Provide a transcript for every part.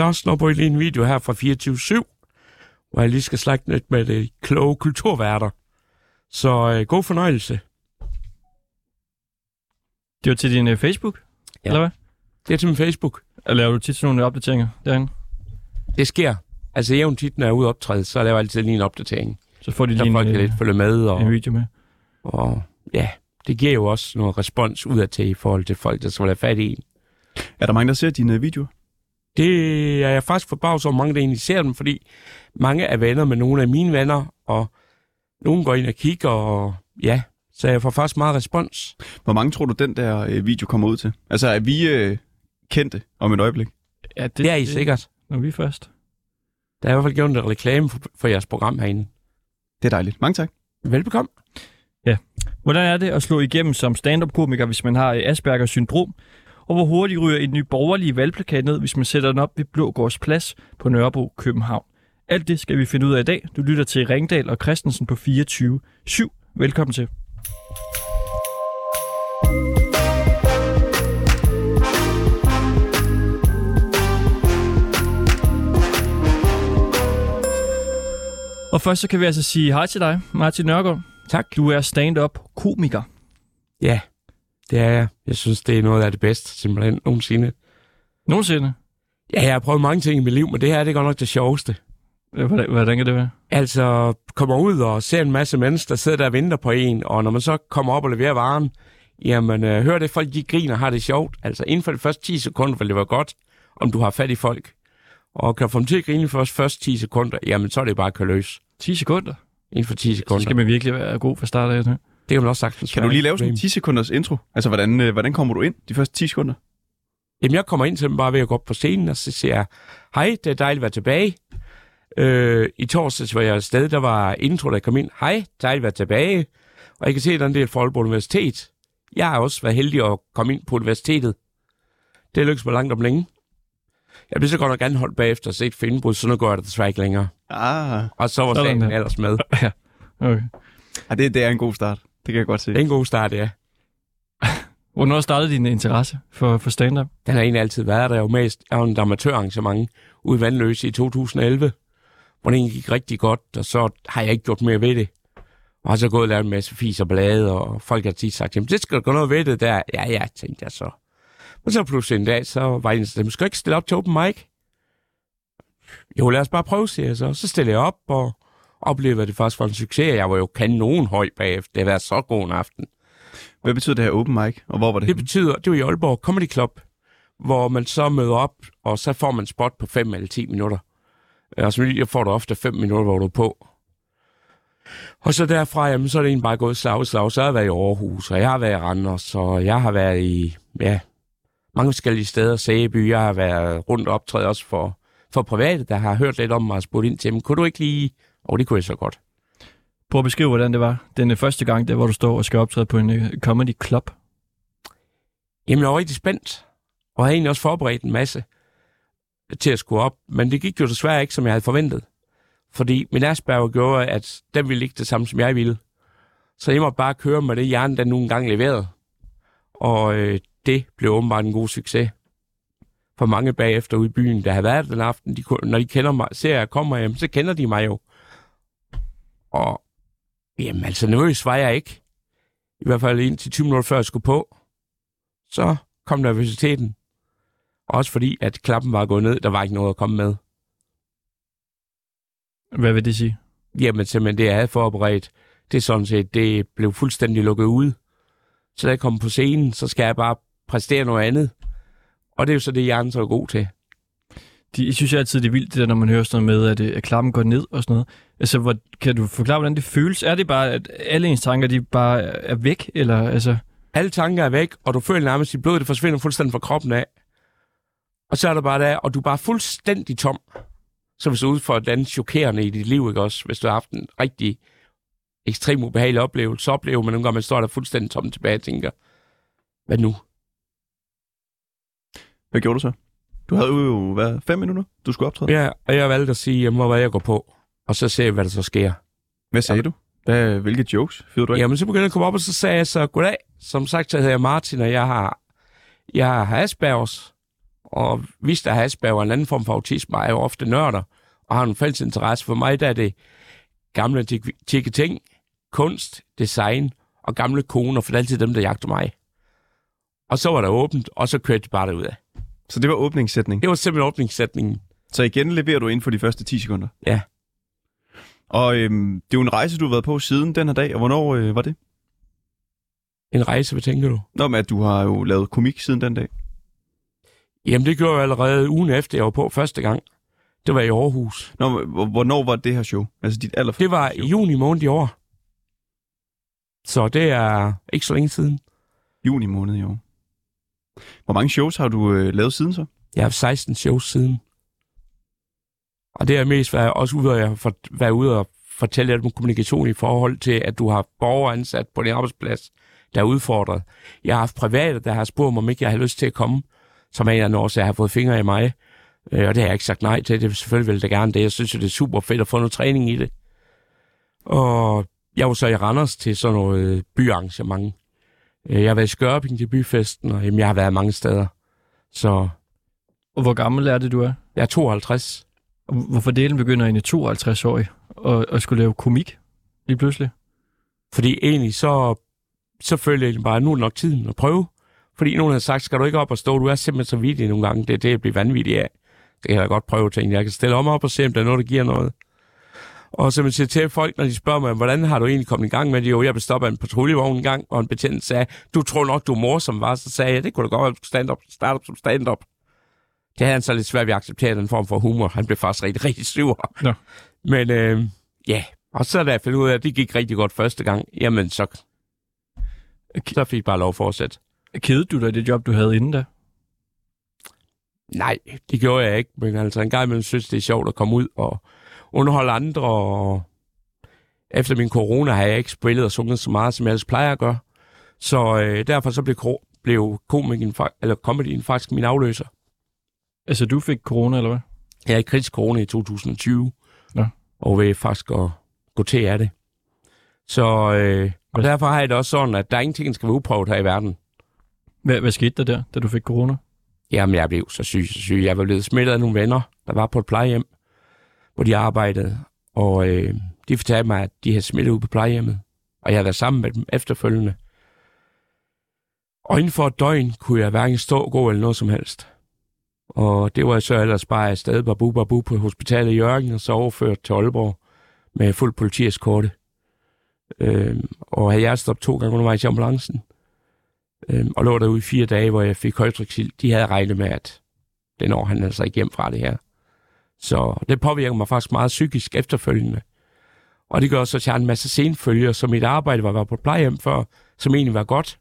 Så snupper jeg lige en video her fra 24-7, hvor jeg lige skal snakke lidt med de kloge kulturværter. Så øh, god fornøjelse. Det var til din uh, Facebook, Ja. eller hvad? Det er til min Facebook. Eller laver du tit sådan nogle opdateringer derinde? Det sker. Altså jævnt tit, når jeg er ude optræde, så laver jeg altid lige en opdatering. Så får de lige folk en, kan lidt øh, følge med, og, en video med. og ja, det giver jo også noget respons udad til i forhold til folk, der skal have fat i en. Er der mange, der ser dine videoer? Det er jeg faktisk forbavset over, mange der egentlig ser dem, fordi mange er venner med nogle af mine venner, og nogen går ind og kigger, og ja, så jeg får faktisk meget respons. Hvor mange tror du, den der øh, video kommer ud til? Altså, er vi øh, kendte om et øjeblik? Ja, det, Det er I sikkert. Når vi er først. Der er i hvert fald gjort en reklame for, for jeres program herinde. Det er dejligt. Mange tak. Velbekomme. Hvordan er det at slå igennem som stand-up-komiker, hvis man har øh, Aspergers syndrom? Og hvor hurtigt ryger en ny borgerlig valgplakat ned, hvis man sætter den op ved Blågårds Plads på Nørrebro, København? Alt det skal vi finde ud af i dag. Du lytter til Ringdal og Christensen på 24 7. Velkommen til. Og først så kan vi altså sige hej til dig, Martin Nørgaard. Tak. Du er stand-up komiker. Ja, det er jeg. Jeg synes, det er noget af det bedste, simpelthen, nogensinde. Nogensinde. Ja, jeg har prøvet mange ting i mit liv, men det her det er godt nok det sjoveste. Hvordan, hvordan kan det være? Altså, kommer ud og ser en masse mennesker, der sidder der og venter på en, og når man så kommer op og leverer varen, jamen, øh, hører det, folk de griner har det sjovt. Altså, inden for de første 10 sekunder vil det være godt, om du har fat i folk. Og kan du få dem til at grine for de første 10 sekunder, jamen, så er det bare at køre løs. 10 sekunder? Inden for 10 Så sekunder. skal man virkelig være god fra start af. Det. Det kan man også sagtens Kan du lige lave sådan en 10 sekunders intro? Altså, hvordan, øh, hvordan kommer du ind de første 10 sekunder? Jamen, jeg kommer ind til dem bare ved at gå op på scenen, og så siger jeg, hej, det er dejligt at være tilbage. Øh, I torsdags var jeg afsted, der var intro, der kom ind, hej, dejligt at være tilbage. Og jeg kan se, at der er en del folk på universitet. Jeg har også været heldig at komme ind på universitetet. Det lykkedes mig langt om længe. Jeg blev så godt nok anholdt bagefter og set for indbrud, så nu går jeg der desværre ikke længere. Ah, Og så var Sådan sagen der. ellers med. Okay. ah det, det er en god start. Det kan jeg godt se. Det er en god start, ja. Hvornår startede din interesse for, for stand-up? Den har egentlig altid været der. Jeg var med i et amatørarrangement ude i Vandløse i 2011, hvor det gik rigtig godt, og så har jeg ikke gjort mere ved det. Og så gået og lavet en masse fis og blade, og folk har tit sagt, jamen det skal gøre noget ved det der. Ja, ja, tænkte jeg så. Men så pludselig en dag, så var en dem, skal ikke stille op til open mic? Jo, lad os bare prøve, siger jeg så. Så stiller jeg op, og oplevede, at det faktisk var en succes. Jeg var jo kanon høj bagefter. Det har været så god en aften. Hvad betyder det her open mic, og hvor var det? Det betyder, det var i Aalborg Comedy Club, hvor man så møder op, og så får man spot på 5 eller 10 minutter. Og så jeg får du ofte 5 minutter, hvor du er på. Og så derfra, jamen, så er det egentlig bare gået slag i slag. Så har jeg været i Aarhus, og jeg har været i Randers, og jeg har været i ja, mange forskellige steder. Sæby, jeg har været rundt og optræde også for, for private, der har hørt lidt om mig og spurgt ind til dem. Kunne du ikke lige... Oh, det kunne jeg så godt. Prøv at beskrive, hvordan det var den øh, første gang, der, hvor du står og skal optræde på en uh, comedy club. Jamen, jeg var rigtig spændt, og havde egentlig også forberedt en masse til at skulle op, men det gik jo desværre ikke, som jeg havde forventet. Fordi min Asperger gjorde, at den ville ikke det samme, som jeg ville. Så jeg måtte bare køre med det hjerne, den nu engang leverede. Og øh, det blev åbenbart en god succes. For mange bagefter ude i byen, der har været den aften, de, når de kender mig, ser jeg kommer hjem, så kender de mig jo. Og jamen altså, nervøs var jeg ikke. I hvert fald indtil 20 minutter før jeg skulle på så kom nervøsiteten. Også fordi, at klappen var gået ned, der var ikke noget at komme med. Hvad vil det sige? Jamen simpelthen det, jeg havde forberedt, det er sådan set, det blev fuldstændig lukket ud. Så da jeg kom på scenen, så skal jeg bare præstere noget andet. Og det er jo så det, hjernen så er god til. De, jeg synes altid, det er vildt, det der, når man hører sådan noget med, at, øh, at klappen går ned og sådan noget. Altså, hvor, kan du forklare, hvordan det føles? Er det bare, at alle ens tanker, de bare er væk? Eller, altså, Alle tanker er væk, og du føler nærmest, at blodet det forsvinder fuldstændig fra kroppen af. Og så er der bare der, og du er bare fuldstændig tom. Så hvis du er ude for et andet chokerende i dit liv, ikke også? Hvis du har haft en rigtig ekstrem ubehagelig oplevelse, så oplever man nogle gange, man står der fuldstændig tom tilbage og tænker, hvad nu? Hvad gjorde du så? Du havde jo, hvad, fem minutter, du skulle optræde. Ja, og jeg valgte at sige, jeg må hvad jeg går på. Og så ser vi, hvad der så sker. Hvad sagde du? Hvad, hvilke jokes fyrede du af? Jamen, så begyndte jeg at komme op, og så sagde jeg så, goddag. Som sagt, så hedder jeg Martin, og jeg har, jeg har Aspergers. Og hvis der har Asperger en anden form for autisme, er jo ofte nørder, og har en fælles interesse. For mig der er det gamle tikke ting, kunst, design og gamle koner, for det er altid dem, der jagter mig. Og så var der åbent, og så kørte de bare af. Så det var åbningssætning? Det var simpelthen åbningssætningen. Så igen leverer du ind for de første 10 sekunder? Ja. Og øhm, det er jo en rejse, du har været på siden den her dag, og hvornår øh, var det? En rejse, hvad tænker du? Nå, men at du har jo lavet komik siden den dag. Jamen, det gjorde jeg allerede ugen efter, jeg var på første gang. Det var i Aarhus. Nå, hvornår var det her show? Altså dit allerførste Det var show? i juni måned i år. Så det er ikke så længe siden. Juni måned i år. Hvor mange shows har du øh, lavet siden så? Jeg har haft 16 shows siden. Og det er mest været også ude at for, være ude og fortælle lidt om kommunikation i forhold til, at du har borgere ansat på din arbejdsplads, der er udfordret. Jeg har haft private, der har spurgt mig, om ikke jeg har lyst til at komme, som er en af årsag, har fået fingre i mig. Øh, og det har jeg ikke sagt nej til. Det selvfølgelig vil jeg gerne det. Jeg synes, det er super fedt at få noget træning i det. Og jeg var så i Randers til sådan noget byarrangement. Øh, jeg har været i Skørping til byfesten, og jamen, jeg har været mange steder. Så Og hvor gammel er det, du er? jeg er 52. Hvorfor delen begynder en i 52 år og, og skulle lave komik lige pludselig? Fordi egentlig så, så følte jeg bare, at nu er nok tiden at prøve. Fordi nogen havde sagt, skal du ikke op og stå? Du er simpelthen så vittig nogle gange. Det er det, jeg bliver vanvittig af. Det kan jeg godt prøve, ting. Jeg kan stille om op og se, om der er noget, der giver noget. Og så man siger til folk, når de spørger mig, hvordan har du egentlig kommet i gang med det? Jo, jeg blev stoppet af en patruljevogn en gang, og en betjent sagde, du tror nok, du er morsom, var. Så sagde jeg, det kunne da godt være, stand-up, start-up som stand-up. Det havde han så lidt svært ved at acceptere, den form for humor. Han blev faktisk rigtig, rigtig sur. Nå. Men øh, ja, og så da jeg fandt ud af, at det gik rigtig godt første gang, jamen så, så fik jeg bare lov at fortsætte. Kedede du dig det job, du havde inden da? Nej, det gjorde jeg ikke, men altså en gang imellem synes det er sjovt at komme ud og underholde andre, og efter min corona har jeg ikke spillet og sunget så meget, som jeg ellers plejer at gøre. Så øh, derfor så blev, blev komikeren, eller comedyen faktisk min afløser. Altså, du fik corona, eller hvad? Jeg i kritisk corona i 2020, Nå. og vil faktisk at gå til af det. Så øh, og derfor har jeg det også sådan, at der er ingenting, der skal være uprøvet her i verden. Hvad, hvad skete der der, da du fik corona? Jamen, jeg blev så syg, så syg. Jeg var blevet smittet af nogle venner, der var på et plejehjem, hvor de arbejdede. Og øh, de fortalte mig, at de havde smittet ud på plejehjemmet. Og jeg havde været sammen med dem efterfølgende. Og inden for et døgn kunne jeg hverken stå, gå eller noget som helst. Og det var jeg så ellers bare afsted, babu, babu på hospitalet i Jørgen, og så overført til Aalborg med fuld politieskorte. Øhm, og havde hjertestop to gange undervejs i ambulancen. Øhm, og lå derude i fire dage, hvor jeg fik højtryksil. De havde regnet med, at den år han altså ikke hjem fra det her. Så det påvirker mig faktisk meget psykisk efterfølgende. Og det gør så, at jeg har en masse senfølger, som mit arbejde var, var på plejehjem før, som egentlig var godt.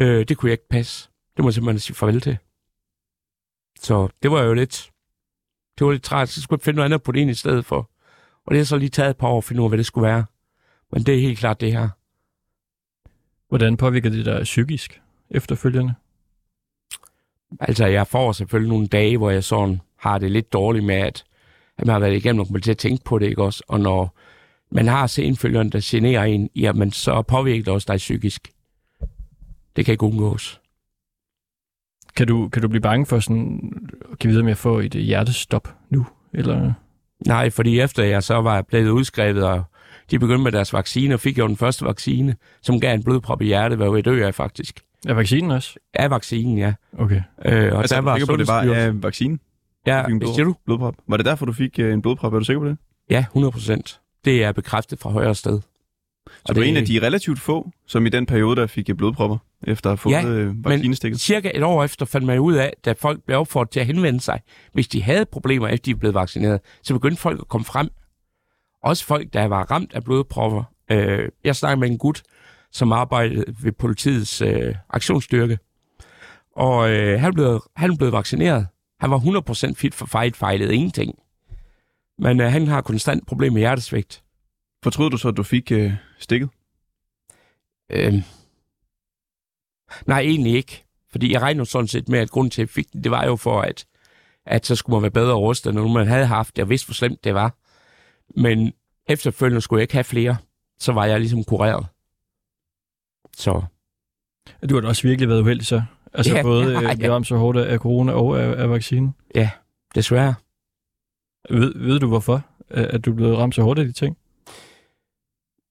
Øh, det kunne jeg ikke passe. Det må jeg simpelthen sige farvel til. Så det var jo lidt... Det var lidt træt, så skulle jeg finde noget andet på det i stedet for. Og det har så lige taget et par år at finde ud af, hvad det skulle være. Men det er helt klart det her. Hvordan påvirker det dig psykisk efterfølgende? Altså, jeg får selvfølgelig nogle dage, hvor jeg sådan har det lidt dårligt med, at, at man har været igennem og kommer til at tænke på det, ikke også? Og når man har senfølgerne, der generer en, jamen, så påvirker det også dig psykisk. Det kan ikke undgås. Kan du, kan du blive bange for sådan, at give videre med at få et hjertestop nu? Eller? Nej, fordi efter jeg så var blevet udskrevet, og de begyndte med deres vaccine, og fik jo den første vaccine, som gav en blodprop i hjertet, hvad jeg dø af faktisk. Er vaccinen også? Af vaccinen, ja. Okay. Øh, og Altså, er du sikker på, det var af vaccinen? Ja, du fik en hvad blod- siger du? Blodprop. Var det derfor, du fik øh, en blodprop? Er du sikker på det? Ja, 100 procent. Det er bekræftet fra højre sted. Så du er en af de relativt få, som i den periode, der fik blodpropper, efter at have fået Ja, øh, vaccinestikket. Cirka et år efter fandt man ud af, da folk blev opfordret til at henvende sig, hvis de havde problemer, efter de blev vaccineret, så begyndte folk at komme frem. Også folk, der var ramt af blodpropper. Øh, jeg snakkede med en gut, som arbejdede ved politiets øh, aktionsstyrke, og øh, han, blev, han blev vaccineret. Han var 100% fit for fight, fejlede ingenting. Men øh, han har konstant problem med hjertesvigt. Fortrød du så, at du fik øh, stikket? Øh, nej, egentlig ikke. Fordi jeg regnede sådan set med, at grunden til, at jeg fik den, det var jo for, at, at så skulle man være bedre rustet, når nu man havde haft det, og vidste, hvor slemt det var. Men efterfølgende skulle jeg ikke have flere. Så var jeg ligesom kureret. Så Du har da også virkelig været uheldig så, Altså Ja, både ja, øh, ja. blive ramt så hårdt af corona og af, af vaccinen. Desværre. Ved, ved du hvorfor, at at du blevet ramt så hårdt af de ting?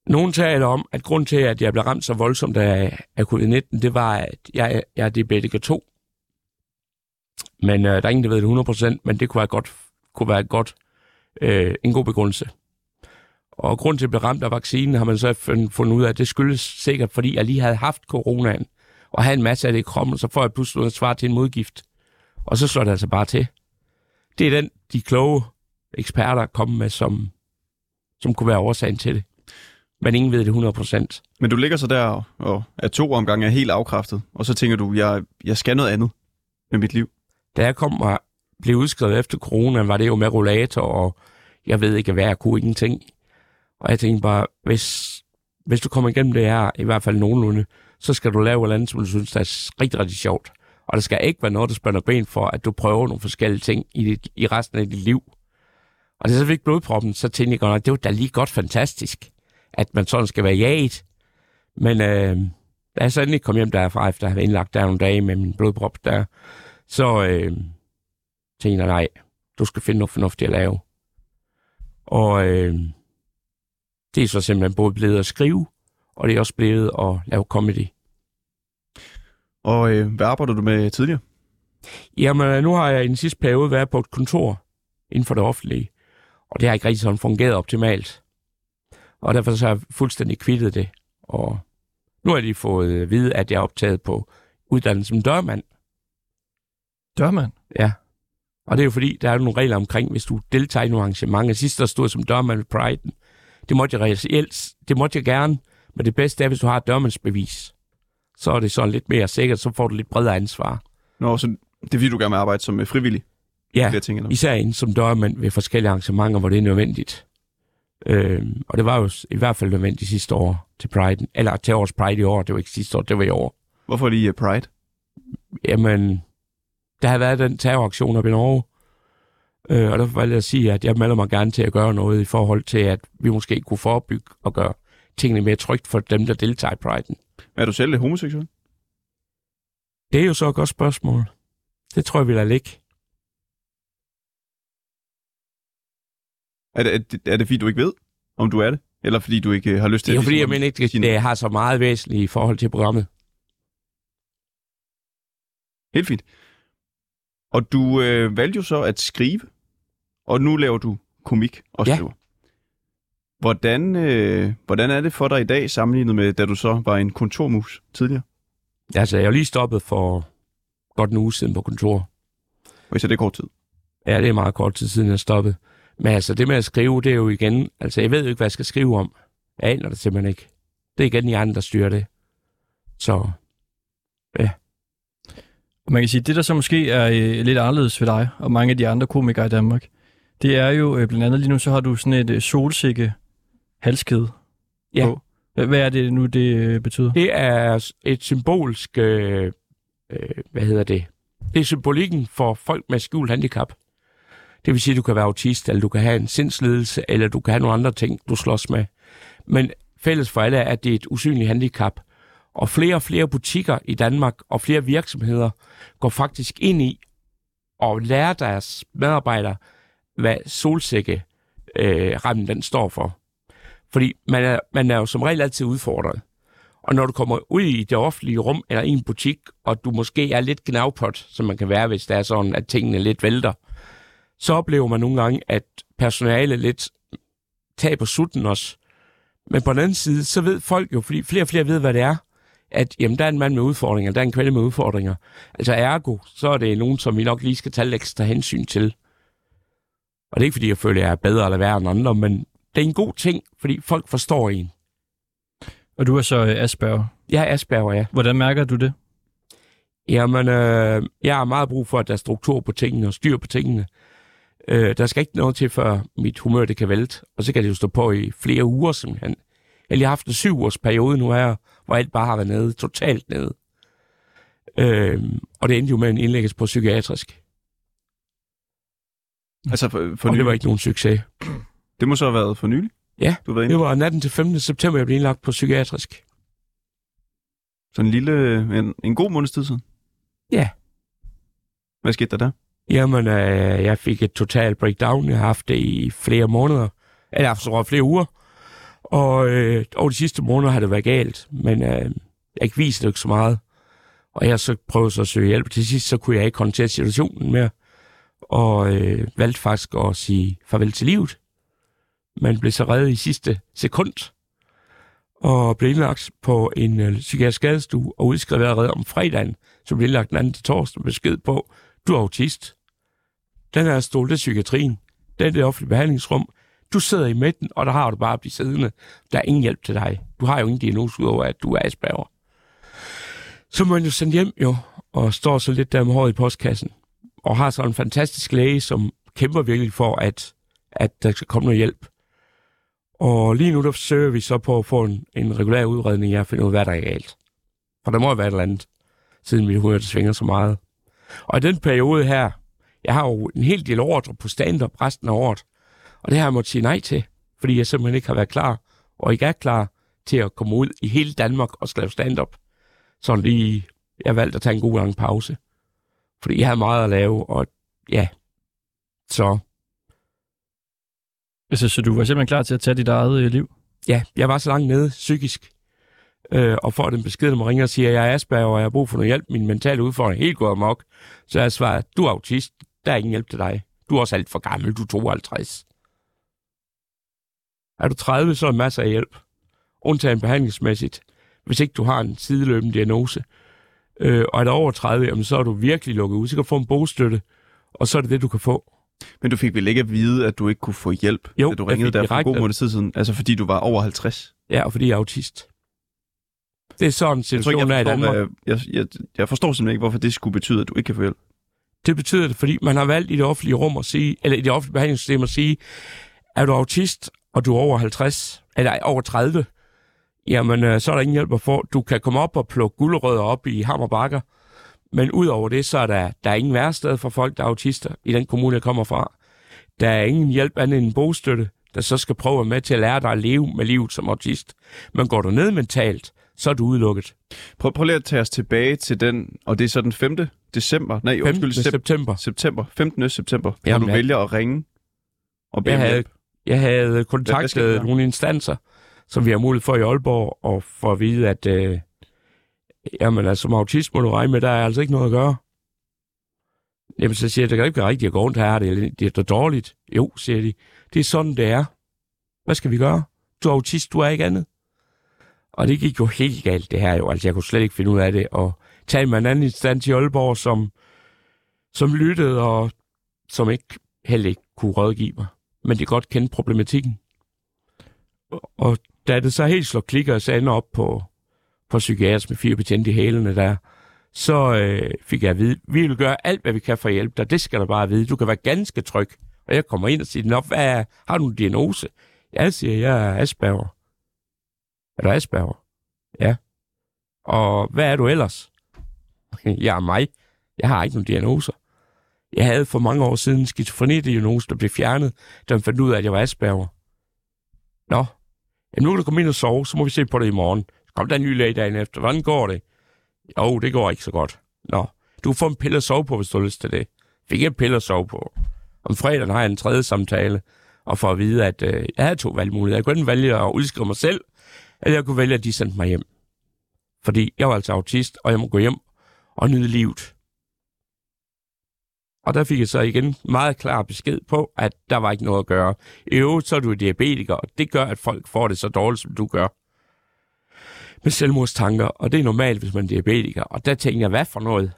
Nogen taler om, at grund til, at jeg blev ramt så voldsomt af, af covid-19, det var, at jeg, jeg er diabetiker 2. Men øh, der er ingen, der ved det 100%, men det kunne være, godt, kunne være godt, øh, en god begrundelse. Og grund til at blive ramt af vaccinen, har man så fundet ud af, at det skyldes sikkert, fordi jeg lige havde haft coronaen, og havde en masse af det i kroppen, så får jeg pludselig noget svar til en modgift. Og så slår det altså bare til. Det er den, de kloge eksperter kommer med, som, som kunne være årsagen til det. Men ingen ved det 100 procent. Men du ligger så der og- er to omgange er helt afkræftet, og så tænker du, jeg, jeg skal noget andet med mit liv. Da jeg kom og blev udskrevet efter corona, var det jo med rollator, og jeg ved ikke hvad, jeg kunne ingenting. Og jeg tænkte bare, hvis, hvis du kommer igennem det her, i hvert fald nogenlunde, så skal du lave et eller andet, som du synes der er rigtig, rigtig sjovt. Og der skal ikke være noget, der spænder ben for, at du prøver nogle forskellige ting i, dit, i resten af dit liv. Og det så fik blodproppen, så tænkte jeg godt nok, det var da lige godt fantastisk, at man sådan skal være jaget. Men øh, da jeg så endelig kom hjem derfra, efter at have indlagt der nogle dage med min blodprop der, så øh, tænkte jeg, nej, du skal finde noget fornuftigt at lave. Og øh, det er så simpelthen både blevet at skrive, og det er også blevet at lave comedy. Og øh, hvad arbejder du med tidligere? Jamen, øh, nu har jeg i den sidste periode været på et kontor inden for det offentlige, og det har ikke rigtig sådan fungeret optimalt. Og derfor så har jeg fuldstændig kvittet det. Og nu har de fået at vide, at jeg er optaget på uddannelsen som dørmand. Dørmand? Ja. Og det er jo fordi, der er jo nogle regler omkring, hvis du deltager i nogle arrangementer. Sidst der stod som dørmand ved Pride. Det måtte jeg reelt, det måtte jeg gerne, men det bedste er, hvis du har et dørmandsbevis. Så er det sådan lidt mere sikkert, så får du lidt bredere ansvar. Nå, så det er fordi, du gerne vil arbejde som øh, frivillig. Ja, Det ting, eller? især inden som dørmand ved forskellige arrangementer, hvor det er nødvendigt. Øhm, og det var jo i hvert fald nødvendigt sidste år til Pride, eller til årets Pride i år. Det var ikke sidste år, det var i år. Hvorfor lige uh, Pride? Jamen, der har været den terroraktion op i Norge, øh, og derfor valgte jeg at sige, at jeg melder mig gerne til at gøre noget i forhold til, at vi måske kunne forebygge og gøre tingene mere trygt for dem, der deltager i Pride'en. Er du selv homoseksuel? Det er jo så et godt spørgsmål. Det tror jeg, vi lader ligge. Er det, er, det, er det fordi, du ikke ved, om du er det? Eller fordi du ikke øh, har lyst til Det er jo at fordi, jeg ligesom mener ikke, det har så meget væsentligt i forhold til programmet. Helt fint. Og du øh, valgte jo så at skrive, og nu laver du komik og Ja. skriver. Hvordan, øh, hvordan er det for dig i dag, sammenlignet med, da du så var en kontormus tidligere? Altså, jeg er lige stoppet for godt en uge siden på kontor. Og især det er kort tid. Ja, det er meget kort tid siden, jeg stoppede. Men altså, det med at skrive, det er jo igen... Altså, jeg ved jo ikke, hvad jeg skal skrive om. Jeg aner det simpelthen ikke. Det er igen hjernen, der styrer det. Så Og man kan sige, det der så måske er øh, lidt anderledes ved dig og mange af de andre komikere i Danmark, det er jo øh, blandt andet lige nu, så har du sådan et øh, solsikke halskæde Ja. på. Hvad hvad er det nu, det øh, betyder? det er et symbolsk... Øh, øh, hvad hedder det? Det er symbolikken for folk med skjult handicap. Det vil sige, at du kan være autist, eller du kan have en sindslidelse, eller du kan have nogle andre ting, du slås med. Men fælles for alle er, at det er et usynligt handicap. Og flere og flere butikker i Danmark og flere virksomheder går faktisk ind i og lærer deres medarbejdere, hvad solsikke øh, rammen den står for. Fordi man er, man er jo som regel altid udfordret. Og når du kommer ud i det offentlige rum eller i en butik, og du måske er lidt gnavpot, som man kan være, hvis det er sådan, at tingene lidt vælter, så oplever man nogle gange, at personale lidt taber sutten også. Men på den anden side, så ved folk jo, fordi flere og flere ved, hvad det er, at jamen, der er en mand med udfordringer, der er en kvinde med udfordringer. Altså ergo, så er det nogen, som vi nok lige skal tage ekstra hensyn til. Og det er ikke, fordi jeg føler, at jeg er bedre eller værre end andre, men det er en god ting, fordi folk forstår en. Og du er så øh, Asperger. Jeg er Asperger, ja. Hvordan mærker du det? Jamen, øh, jeg har meget brug for, at der er struktur på tingene og styr på tingene. Øh, der skal ikke noget til, før mit humør det kan vælte. Og så kan det jo stå på i flere uger, simpelthen. Jeg har haft en syv års periode nu her, hvor alt bare har været nede, totalt nede. Øh, og det endte jo med en indlæggelse på psykiatrisk. Altså for, for Og det nylig. var ikke nogen succes. Det må så have været for nylig? Ja, Du inde. Det var natten til 15. september, jeg blev indlagt på psykiatrisk. Så en lille, en, en god måneds tid siden. Ja. Hvad skete der der? Jamen, øh, jeg fik et total breakdown. Jeg har haft det i flere måneder. Eller så flere uger. Og øh, over de sidste måneder har det været galt. Men øh, jeg viser det ikke så meget. Og jeg så prøvede så at søge hjælp. Til sidst så kunne jeg ikke håndtere situationen mere. Og øh, valgte faktisk at sige farvel til livet. Man blev så reddet i sidste sekund. Og blev indlagt på en øh, psykiatrisk skadestue og udskrevet allerede om fredagen. Så blev indlagt den anden til torsdag besked på, du er autist. Den her stol, det er psykiatrien. Det er det offentlige behandlingsrum. Du sidder i midten, og der har du bare at blive siddende. Der er ingen hjælp til dig. Du har jo ingen diagnose udover, at du er Asperger. Så må man jo sendt hjem jo, og står så lidt der med håret i postkassen. Og har så en fantastisk læge, som kæmper virkelig for, at, at der skal komme noget hjælp. Og lige nu der søger vi så på at få en, en regulær udredning jeg finder finde ud af, hvad der er galt. For der må jo være et eller andet, siden mit hoved svinger så meget. Og i den periode her, jeg har jo en hel del ordre på stand-up resten af året. Og det har jeg måttet sige nej til, fordi jeg simpelthen ikke har været klar, og ikke er klar til at komme ud i hele Danmark og skrive stand-up. Så lige, jeg valgte at tage en god lang pause. Fordi jeg har meget at lave, og ja, så Altså, så du var simpelthen klar til at tage dit eget øh, liv? ja, jeg var så langt nede psykisk, øh, og får den besked, når man ringer og siger, jeg er Asperger, og jeg har brug for noget hjælp, min mentale udfordring er helt gået amok, så jeg svarer, du er autist, der er ingen hjælp til dig. Du er også alt for gammel, du er 52. Er du 30, så er masser af hjælp. Undtagen behandlingsmæssigt, hvis ikke du har en sideløbende diagnose. Øh, og er du over 30, jamen, så er du virkelig lukket ud. Så kan du få en bogstøtte, og så er det det, du kan få. Men du fik vel ikke at vide, at du ikke kunne få hjælp, Jo, da du jeg ringede der for en god måned siden? Altså fordi du var over 50? Ja, og fordi jeg er autist. Det er sådan Jeg, tror situationen ikke, er i jeg, Danmark. jeg, jeg, jeg forstår simpelthen ikke, hvorfor det skulle betyde, at du ikke kan få hjælp. Det betyder det, fordi man har valgt i det offentlige rum at sige, eller i det offentlige behandlingssystem at sige, er du autist, og du er over 50, eller over 30, jamen øh, så er der ingen hjælp at få. Du kan komme op og plukke gulerødder op i Hammerbakker, men udover det, så er der, der er ingen værsted for folk, der er autister i den kommune, jeg kommer fra. Der er ingen hjælp andet end en bostøtte, der så skal prøve at være med til at lære dig at leve med livet som autist. Man går du ned mentalt, så er du udelukket. Prøv, prøv lige at tage os tilbage til den, og det er så den 5. december, nej, 15. undskyld, sep- september. september, 15. september, hvor Jamen, du ja. vælger at ringe og bede Jeg havde, jeg havde hvad kontaktet der? nogle instanser, som vi har mulighed for i Aalborg, og for at vide, at øh, jamen, altså, som autist må du regne med, der er altså ikke noget at gøre. Jamen, så siger jeg, det kan ikke være rigtigt at gå rundt her, det er, det er dårligt. Jo, siger de, det er sådan, det er. Hvad skal vi gøre? Du er autist, du er ikke andet. Og det gik jo helt galt, det her jo. Altså, jeg kunne slet ikke finde ud af det. Og tage med en anden instans i Aalborg, som, som lyttede, og som ikke heller ikke kunne rådgive mig. Men de godt kendte problematikken. Og da det så helt slår klikker, og så ender op på, på psykiatrisk med fire betjente i hælene der, så øh, fik jeg at vide, vi vil gøre alt, hvad vi kan for at hjælpe dig. Det skal du bare vide. Du kan være ganske tryg. Og jeg kommer ind og siger, Nå, hvad er, har du en diagnose? Jeg siger, jeg er Asperger. Er du Asperger? Ja. Og hvad er du ellers? jeg er mig. Jeg har ikke nogen diagnoser. Jeg havde for mange år siden en skizofreni-diagnose, der blev fjernet, da man fandt ud af, at jeg var Asperger. Nå, Jamen, nu kan du komme ind og sove, så må vi se på det i morgen. Så kom der en ny læge dagen efter. Hvordan går det? Jo, det går ikke så godt. Nå, du får en pille at sove på, hvis du har lyst til det. Fik jeg en pille at sove på. Om fredagen har jeg en tredje samtale, og for at vide, at øh, jeg havde to valgmuligheder. Jeg kunne enten vælge at udskrive mig selv, eller jeg kunne vælge, at de sendte mig hjem. Fordi jeg var altså autist, og jeg må gå hjem og nyde livet. Og der fik jeg så igen meget klar besked på, at der var ikke noget at gøre. I øvrigt så er du diabetiker, og det gør, at folk får det så dårligt, som du gør. Med selvmordstanker, og det er normalt, hvis man er diabetiker. Og der tænker jeg, hvad for noget?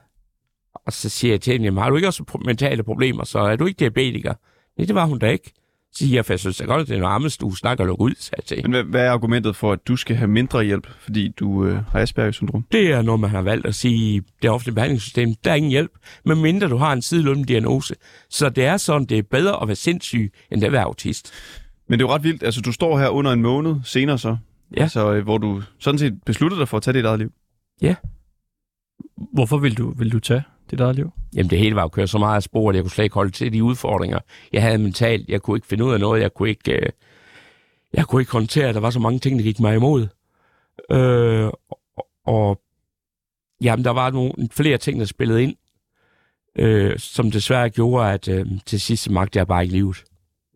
Og så siger jeg til hende, jamen, har du ikke også mentale problemer, så er du ikke diabetiker? Nej, det var hun da ikke. Så siger jeg, for jeg synes da godt, at det er noget armest, du snakker og lukker ud, sagde jeg til. Men hvad, hvad er argumentet for, at du skal have mindre hjælp, fordi du øh, har Asperger-syndrom? Det er noget, man har valgt at sige det offentlige behandlingssystem. Der er ingen hjælp, medmindre du har en sideløbende diagnose. Så det er sådan, det er bedre at være sindssyg, end at være autist. Men det er jo ret vildt. Altså, du står her under en måned senere så, Ja. altså, øh, hvor du sådan set besluttede dig for at tage dit eget liv. Hvorfor vil du, vil du tage dit eget liv? Jamen det hele var jo kørt så meget af spor, at jeg kunne slet ikke holde til de udfordringer, jeg havde mentalt. Jeg kunne ikke finde ud af noget. Jeg kunne ikke, øh, jeg kunne ikke håndtere, at der var så mange ting, der gik mig imod. Øh, og- og Jamen, der var nogle flere ting, der spillede ind, øh, som desværre gjorde, at øh, til sidst magte jeg bare ikke livet.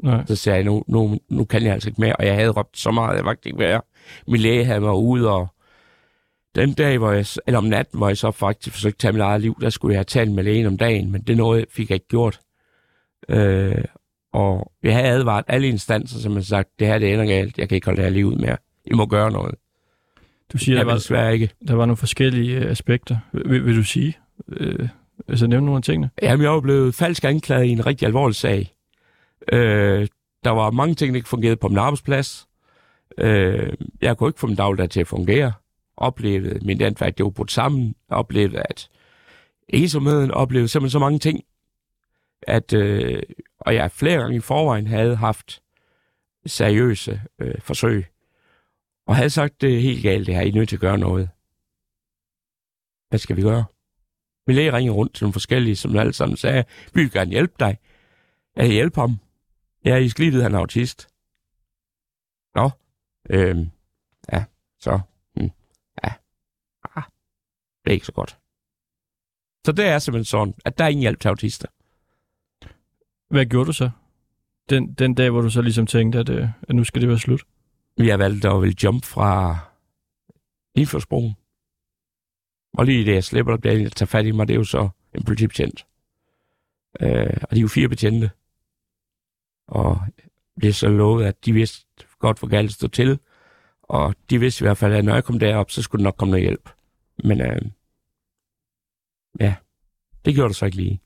Nej. Så sagde jeg, nu, nu, nu kan jeg altså ikke mere, og jeg havde råbt så meget, at jeg faktisk ikke mere. Min læge havde mig ude, og den dag, hvor jeg, eller om natten, hvor jeg så faktisk forsøgte at tage mit eget liv, der skulle jeg have talt med lægen om dagen, men det noget fik jeg ikke gjort. Øh, og jeg havde advaret alle instanser, som har sagt, det her det ender galt, jeg kan ikke holde det her liv ud mere. I må gøre noget. Du siger, Jeg der var, desværre ikke. der var nogle forskellige øh, aspekter. Vil, vil du sige? Øh, altså nævne nogle af tingene? Jamen, jeg var blevet falsk anklaget i en rigtig alvorlig sag. Øh, der var mange ting, der ikke fungerede på min arbejdsplads. Øh, jeg kunne ikke få min dagligdag til at fungere. Oplevede mit netværk, det var brudt sammen. Oplevede, at ensomheden oplevede simpelthen så mange ting, at, øh, og jeg flere gange i forvejen havde haft seriøse øh, forsøg, og havde sagt, det er helt galt det her, I er nødt til at gøre noget. Hvad skal vi gøre? Min læge ringede rundt til nogle forskellige, som alle sammen sagde, vi vil gerne hjælpe dig. Jeg kan hjælpe ham. Ja, I skal lige vide, at han er autist. Nå, øhm, ja, så, det er ikke så godt. Så det er simpelthen sådan, at der er ingen hjælp til autister. Hvad gjorde du så? Den, den dag, hvor du så ligesom tænkte, at, øh, at nu skal det være slut? Vi har valgt at vil jump fra Limfjordsbroen. Og lige det, jeg slipper, en, der tager fat i mig, det er jo så en politibetjent. Øh, og de er jo fire betjente. Og det er så lovet, at de vidste godt, hvor galt det stod til. Og de vidste i hvert fald, at når jeg kom derop, så skulle der nok komme noget hjælp. Men øh, ja, det gjorde det så ikke lige.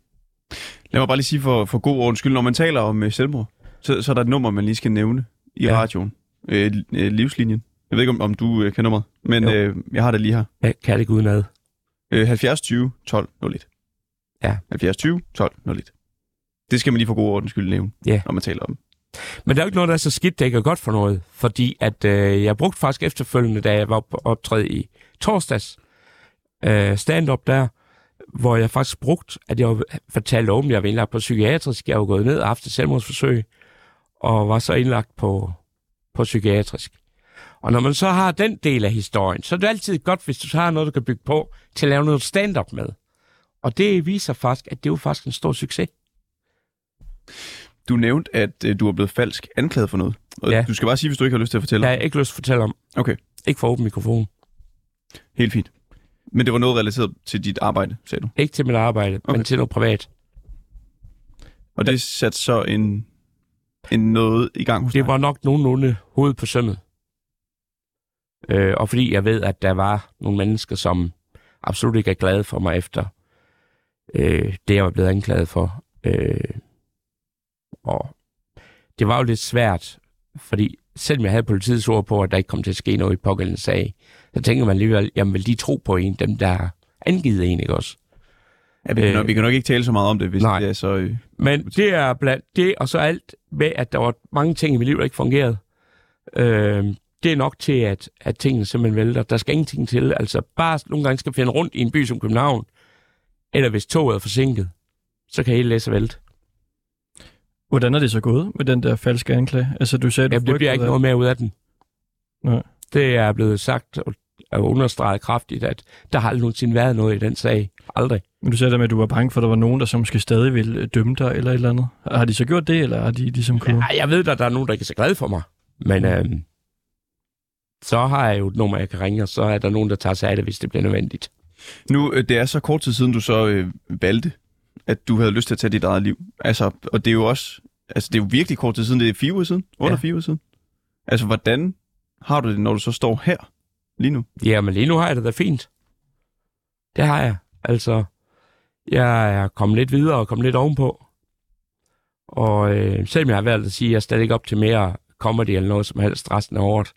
Lad mig bare lige sige for, for god ordens skyld, når man taler om uh, selvmord, så, så er der et nummer, man lige skal nævne i Ja. radioen. Øh, øh, livslinjen. Jeg ved ikke, om, om du øh, kan nummeret, men Jo. øh, jeg har det lige her. Jeg kan det ikke udenad. Øh, 70 20 12 01. Ja. 70 20 12 01. Det skal man lige for god ordens skyld nævne, Ja. når man taler om. Men der er jo ikke noget, der er så skidt, det ikke er godt for noget. Fordi at øh, jeg brugte faktisk efterfølgende, da jeg var på optræde i torsdags, øh, stand-up der, hvor jeg faktisk brugt, at jeg var fortalt om, at jeg var indlagt på psykiatrisk. Jeg var gået ned og haft et selvmordsforsøg, og var så indlagt på, på psykiatrisk. Og når man så har den del af historien, så er det altid godt, hvis du så har noget, du kan bygge på til at lave noget stand-up med. Og det viser faktisk, at det jo faktisk en stor succes. Du nævnte, at øh, du er blevet falsk anklaget for noget. Og Ja. Du skal bare sige, hvis du ikke har lyst til at fortælle. Jeg har ikke lyst til at fortælle om. Okay, Ikke for åben mikrofon. helt fint. Men det var noget relateret til dit arbejde, sagde du. Ikke til mit arbejde, okay. Men til noget privat. Og det satte så en, en noget i gang hos Det dig. var nok nogenlunde hoved på sømmet. Øh, og fordi jeg ved, at der var nogle mennesker, som absolut ikke er glade for mig efter øh, det, jeg var blevet anklaget for. Øh, og det var jo lidt svært, fordi selvom jeg havde politiets ord på, at der ikke kom til at ske noget i pågældende sag, så tænker man alligevel, jamen vil de tro på en, dem der angivet en, ikke også? Ja, vi, kan Øh, nok, vi kan nok ikke tale så meget om det, hvis nej. det er så... Øh, Men det er blandt det, og så alt med, at der var mange ting i mit liv, der ikke fungerede. Øh, det er nok til, at, at tingene simpelthen vælter. Der skal ingenting til. Altså bare nogle gange skal finde rundt i en by som København, eller hvis toget er forsinket, så kan hele læse vælte. Hvordan er det så gået med den der falske anklage? Altså, du sagde, du Jamen, det bliver ikke noget mere ud af den. Nej. Det er blevet sagt og understreget kraftigt, at der har aldrig nogensinde været noget i den sag. Aldrig. Men du sagde der med, at du var bange for, at der var nogen, der som måske stadig ville øh, dømme dig eller et eller andet. Har de så gjort det, eller har de ligesom kunne... Ja, jeg ved, at der er nogen, der ikke er så glade for mig. Men øhm, så har jeg jo et nummer, jeg kan ringe, og så er der nogen, der tager sig af det, hvis det bliver nødvendigt. nu, øh, det er så kort tid siden, du så øh, valgte, at du havde lyst til at tage dit eget liv. Altså, og det er jo også... Altså, det er jo virkelig kort tid siden. Det er fire uger siden. Under Ja. fire uger siden. Altså, hvordan har du det, når du så står her lige nu? Ja, men lige nu har jeg det da fint. Det har jeg. Altså, jeg er kommet lidt videre og kommet lidt ovenpå. Og øh, selvom jeg har valgt at sige, at jeg er stadig ikke op til mere comedy eller noget som helst resten af året,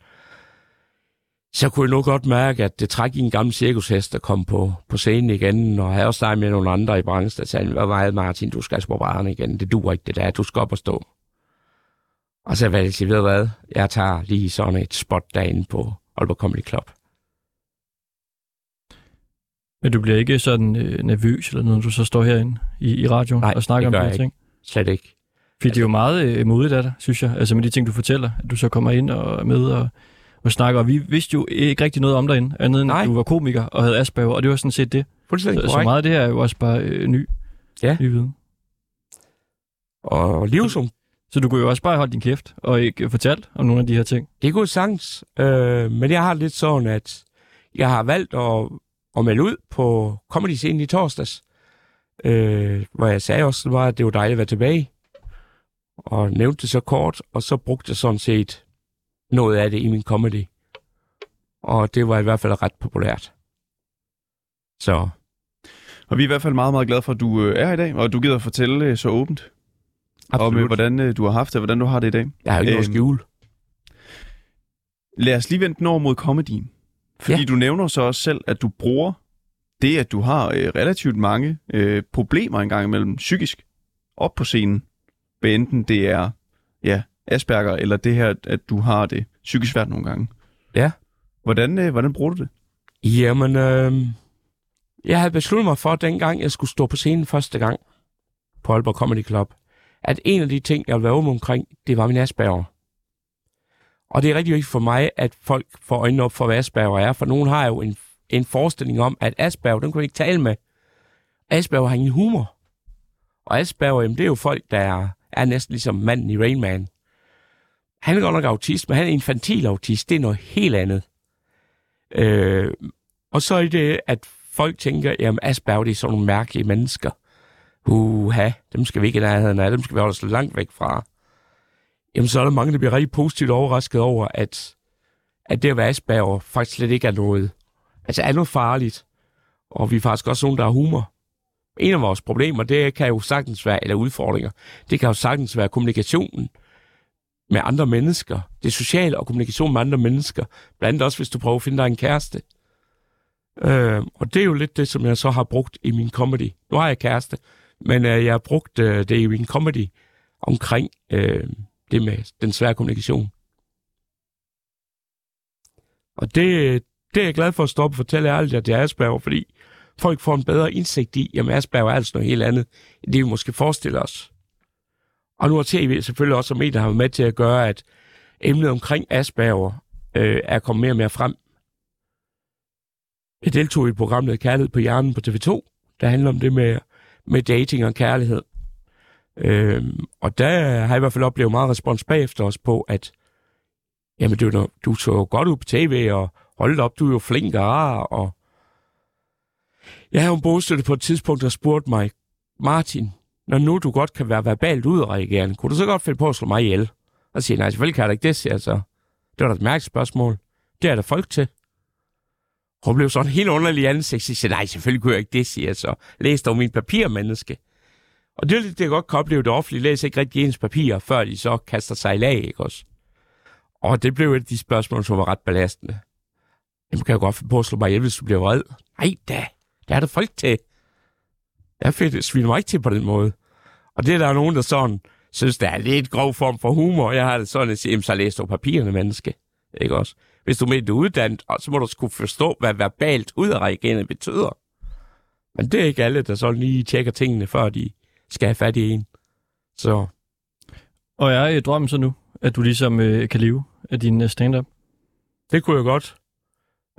så kunne jeg nu godt mærke, at det træk i en gammel cirkushest, der kom på, på scenen igen, og havde også snakket med nogle andre i branchen, der sagde, hvad var det, Martin, du skal altså på baren igen, det duer ikke det der, du skal op og stå. Og så valgte jeg sige, ved hvad, jeg tager lige sådan et spot derinde på Aalborg Comedy Club. Men du bliver ikke sådan øh, nervøs eller noget, når du så står herinde i, i radioen Nej, og snakker om de her ting? Slet ikke. Fordi det er jo meget øh, modigt af dig, synes jeg. Altså med de ting, du fortæller. At du så kommer ind og er med og, og snakker, og vi vidste jo ikke rigtig noget om dig andet end Nej. at du var komiker og havde Asperger, og det var sådan set det. Fuldstændig Så, så meget af det her er jo også bare øh, ny, Ja. ny viden. Og livsum, Så du kunne jo også bare holde din kæft og ikke fortalt om nogle af de her ting. det kunne sagtens. Øh, men jeg har lidt sådan, at jeg har valgt at, at melde ud på comedy scenen i torsdags. Øh, hvor jeg sagde også, var, at det var dejligt at være tilbage. Og nævnte det så kort, og så brugte jeg sådan set noget af det i min comedy. Og det var i hvert fald ret populært. Så Og vi er i hvert fald meget, meget glade for, at du øh, er her i dag, og du gider at fortælle øh, så åbent absolut. om, øh, hvordan øh, du har haft det, og hvordan du har det i dag. jeg har ikke noget Øhm, skjule. Lad os lige vente den over mod komedien. Fordi Ja. du nævner så også selv, at du bruger det, at du har øh, relativt mange øh, problemer engang imellem psykisk op på scenen. Hvad enten det er ja, Asperger, eller det her, at du har det psykisk svært nogle gange. Ja. Hvordan, øh, hvordan bruger du det? Jamen, øh, jeg havde besluttet mig for, dengang jeg skulle stå på scenen første gang på Aalborg Comedy Club, at en af de ting, jeg ville være åben omkring, det var min Asperger. Og det er rigtig vigtigt for mig, at folk får øjnene op for, hvad Asperger er, for nogen har jo en, en forestilling om, at Asperger, den kan vi ikke tale med. Asperger har ingen humor. Og Asperger, jamen, det er jo folk, der er, er næsten ligesom manden i Rain Man. Han er godt nok autist, men han er infantil autist. Det er noget helt andet. Øh, og så er det, at folk tænker, jamen Asperger, det er sådan nogle mærkelige mennesker. Uha, dem skal vi ikke i nærheden af, dem skal vi holde os langt væk fra. Jamen så er der mange, der bliver rigtig positivt overrasket over, at, at det at være Asperger faktisk slet ikke er noget, altså er noget farligt. Og vi er faktisk også nogen, der har humor. En af vores problemer, det kan jo sagtens være, eller udfordringer, det kan jo sagtens være kommunikationen med andre mennesker. Det sociale og kommunikation med andre mennesker. Blandt andet også, hvis du prøver at finde dig en kæreste. Øh, og det er jo lidt det, som jeg så har brugt i min comedy. Nu har jeg kæreste, men øh, jeg har brugt øh, det i min comedy omkring øh, det med den svære kommunikation. Og det, det er jeg glad for at stoppe og fortælle ærligt, at det er Asperger, fordi folk får en bedre indsigt i, at Asperger er altså noget helt andet, end det vi måske forestiller os. Og nu har tv selvfølgelig også som medier har været med til at gøre, at emnet omkring Asperger øh, er kommet mere og mere frem. Jeg deltog i et program, der Kærlighed på hjernen på TV2, der handler om det med, med dating og kærlighed. Øh, og der har jeg i hvert fald oplevet meget respons bagefter os på, at jamen, du, du så godt ud på tv, og hold op, du er jo flink og rar, og jeg har en bogstøtte på et tidspunkt, der spurgte mig, Martin, når nu du godt kan være verbalt udreagerende, kunne du så godt finde på at slå mig ihjel? Og siger, nej, selvfølgelig kan jeg da ikke det, siger jeg så. Det var da et mærkeligt spørgsmål. Det er der folk til. Hun blev sådan helt underlig ansigt. Jeg siger, nej, selvfølgelig kunne jeg ikke det, siger jeg så. Læs dog min papir, menneske. Og det er lidt, det jeg godt kan opleve, det offentlige læser ikke rigtig ens papirer, før de så kaster sig i lag, ikke også? Og det blev et af de spørgsmål, som var ret belastende. Jamen, kan jeg godt få på at slå mig ihjel, hvis du bliver vred? Nej da, det er der folk til. Jeg sviner mig ikke til på den måde. Og det er der nogen, der sådan synes, det er lidt grov form for humor. Jeg har det sådan at sige, så læs du papirerne, menneske. Ikke også? Hvis du mener, du er uddannet, så må du skulle forstå, hvad verbalt udreagerende betyder. Men det er ikke alle, der sådan lige tjekker tingene, før de skal have fat i en. Så Og jeg er i drømmen så nu, at du ligesom øh, kan leve af din øh, stand-up. det kunne jeg godt.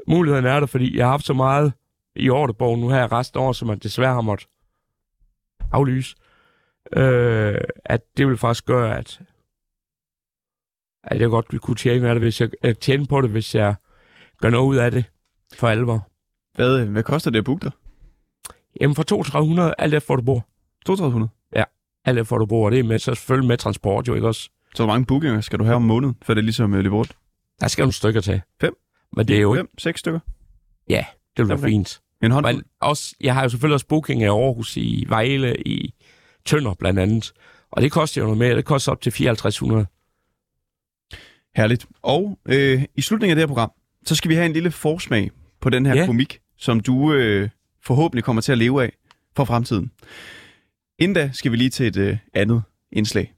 Muligheden er der, fordi jeg har haft så meget i ordrebogen nu her resten af år, som man desværre har måttet aflyse. Øh, at det vil faktisk gøre, at, at jeg godt vil kunne tjene, af det, hvis jeg, øh, tjene på det, hvis jeg gør noget ud af det for alvor. Hvad, hvad koster det at booke dig? Jamen for 3200, alt efter hvor du bor. 3200. Alt efter hvor du bor, det er med, så selvfølgelig med transport jo, ikke også? Så hvor mange bookinger skal du have om måneden, før det er ligesom uh, løber rundt? Der skal nogle stykker til. Fem? Men det er jo ikke, Fem, seks stykker? det vil være fint. En håndfuld? Men også, jeg har jo selvfølgelig også booking i Aarhus, i Vejle, i Tønder blandt andet. Og det koster jo noget mere. Det koster op til 5400. Herligt. Og øh, i slutningen af det her program, så skal vi have en lille forsmag på den her Ja. komik, som du øh, forhåbentlig kommer til at leve af for fremtiden. Inden da skal vi lige til et øh, andet indslag.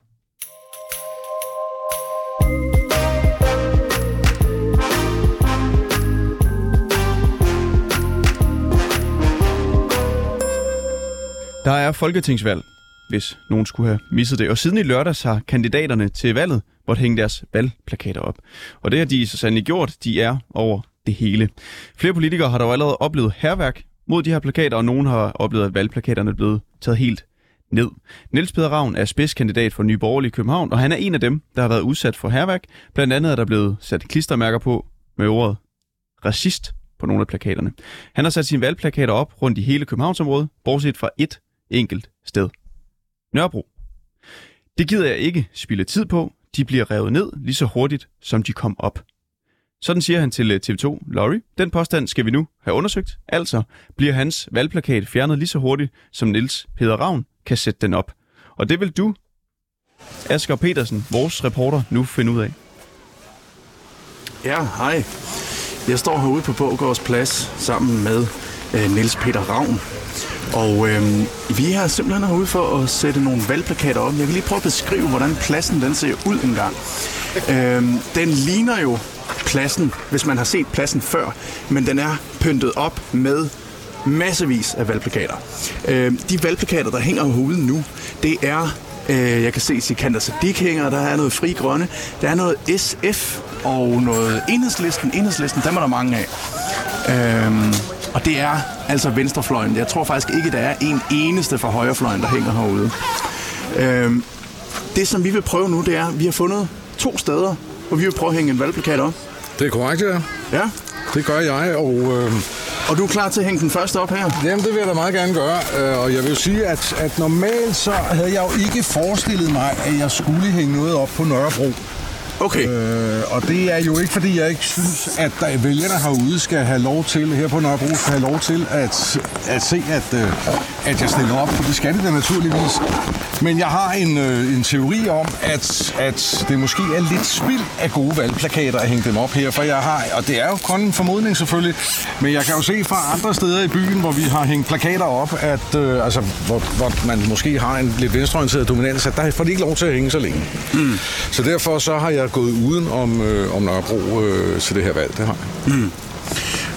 Der er folketingsvalg hvis nogen skulle have misset det. Og siden i lørdags har kandidaterne til valget måtte hænge deres valgplakater op. Og det har de så sandelig gjort. De er over det hele. Flere politikere har dog allerede oplevet herværk mod de her plakater, og nogen har oplevet, at valgplakaterne er blevet taget helt ned. Niels Peder Ravn er spidskandidat for Nye Borgerlige i København, og han er en af dem, der har været udsat for herværk. Blandt andet er der blevet sat klistermærker på med ordet racist på nogle af plakaterne. Han har sat sine valgplakater op rundt i hele Københavnsområdet, bortset fra et enkelt sted. Nørrebro. Det gider jeg ikke spille tid på. De bliver revet ned lige så hurtigt, som de kom op. Sådan siger han til øh, TV2 Lorry. Den påstand skal vi nu have undersøgt. Altså bliver hans valgplakat fjernet lige så hurtigt, som Niels Peder Ravn kan sætte den op. Og det vil du, Asger Petersen, vores reporter, nu finde ud af. Ja, hej. Jeg står herude på Bågårds Plads sammen med øh, Niels Peter Ravn. Og øhm, vi er simpelthen herude for at sætte nogle valgplakater op. Jeg kan lige prøve at beskrive, hvordan pladsen den ser ud engang. Øhm, den ligner jo pladsen, hvis man har set pladsen før, men den er pyntet op med massevis af valgplakater. Øh, de valgplakater, der hænger herude nu, det er Øh, jeg kan se, Sikander Sadik hænger, der er noget Fri Grønne, der er noget SF og noget Enhedslisten. Enhedslisten, dem er der mange af. Øhm, og det er altså venstrefløjen. Jeg tror faktisk ikke, der er en eneste fra højrefløjen, der hænger herude. Øhm, det, som vi vil prøve nu, det er, at vi har fundet to steder, hvor vi vil prøve at hænge en valgplakat op. Det er korrekt, ja. Ja, Det gør jeg, og øh, og du er klar til at hænge den første op her? jamen, det vil jeg da meget gerne gøre. Øh, og jeg vil sige, at, at normalt så havde jeg jo ikke forestillet mig, at jeg skulle hænge noget op på Nørrebro. Okay. Øh, og det er jo ikke, fordi jeg ikke synes, at der, vælgerne herude skal have lov til, her på Nørrebro, skal have lov til at, at se, at, øh, at jeg stiller op, for det skal det da naturligvis. Men jeg har en, øh, en teori om, at, at det måske er lidt spild af gode valgplakater at hænge dem op her, for jeg har, og det er jo kun en formodning selvfølgelig, men jeg kan jo se fra andre steder i byen, hvor vi har hængt plakater op, at øh, altså, hvor, hvor man måske har en lidt venstreorienteret dominans, at der får de ikke lov til at hænge så længe. Mm. Så derfor så har jeg gået uden om, øh, om Nørrebro øh, til det her valg, det har jeg.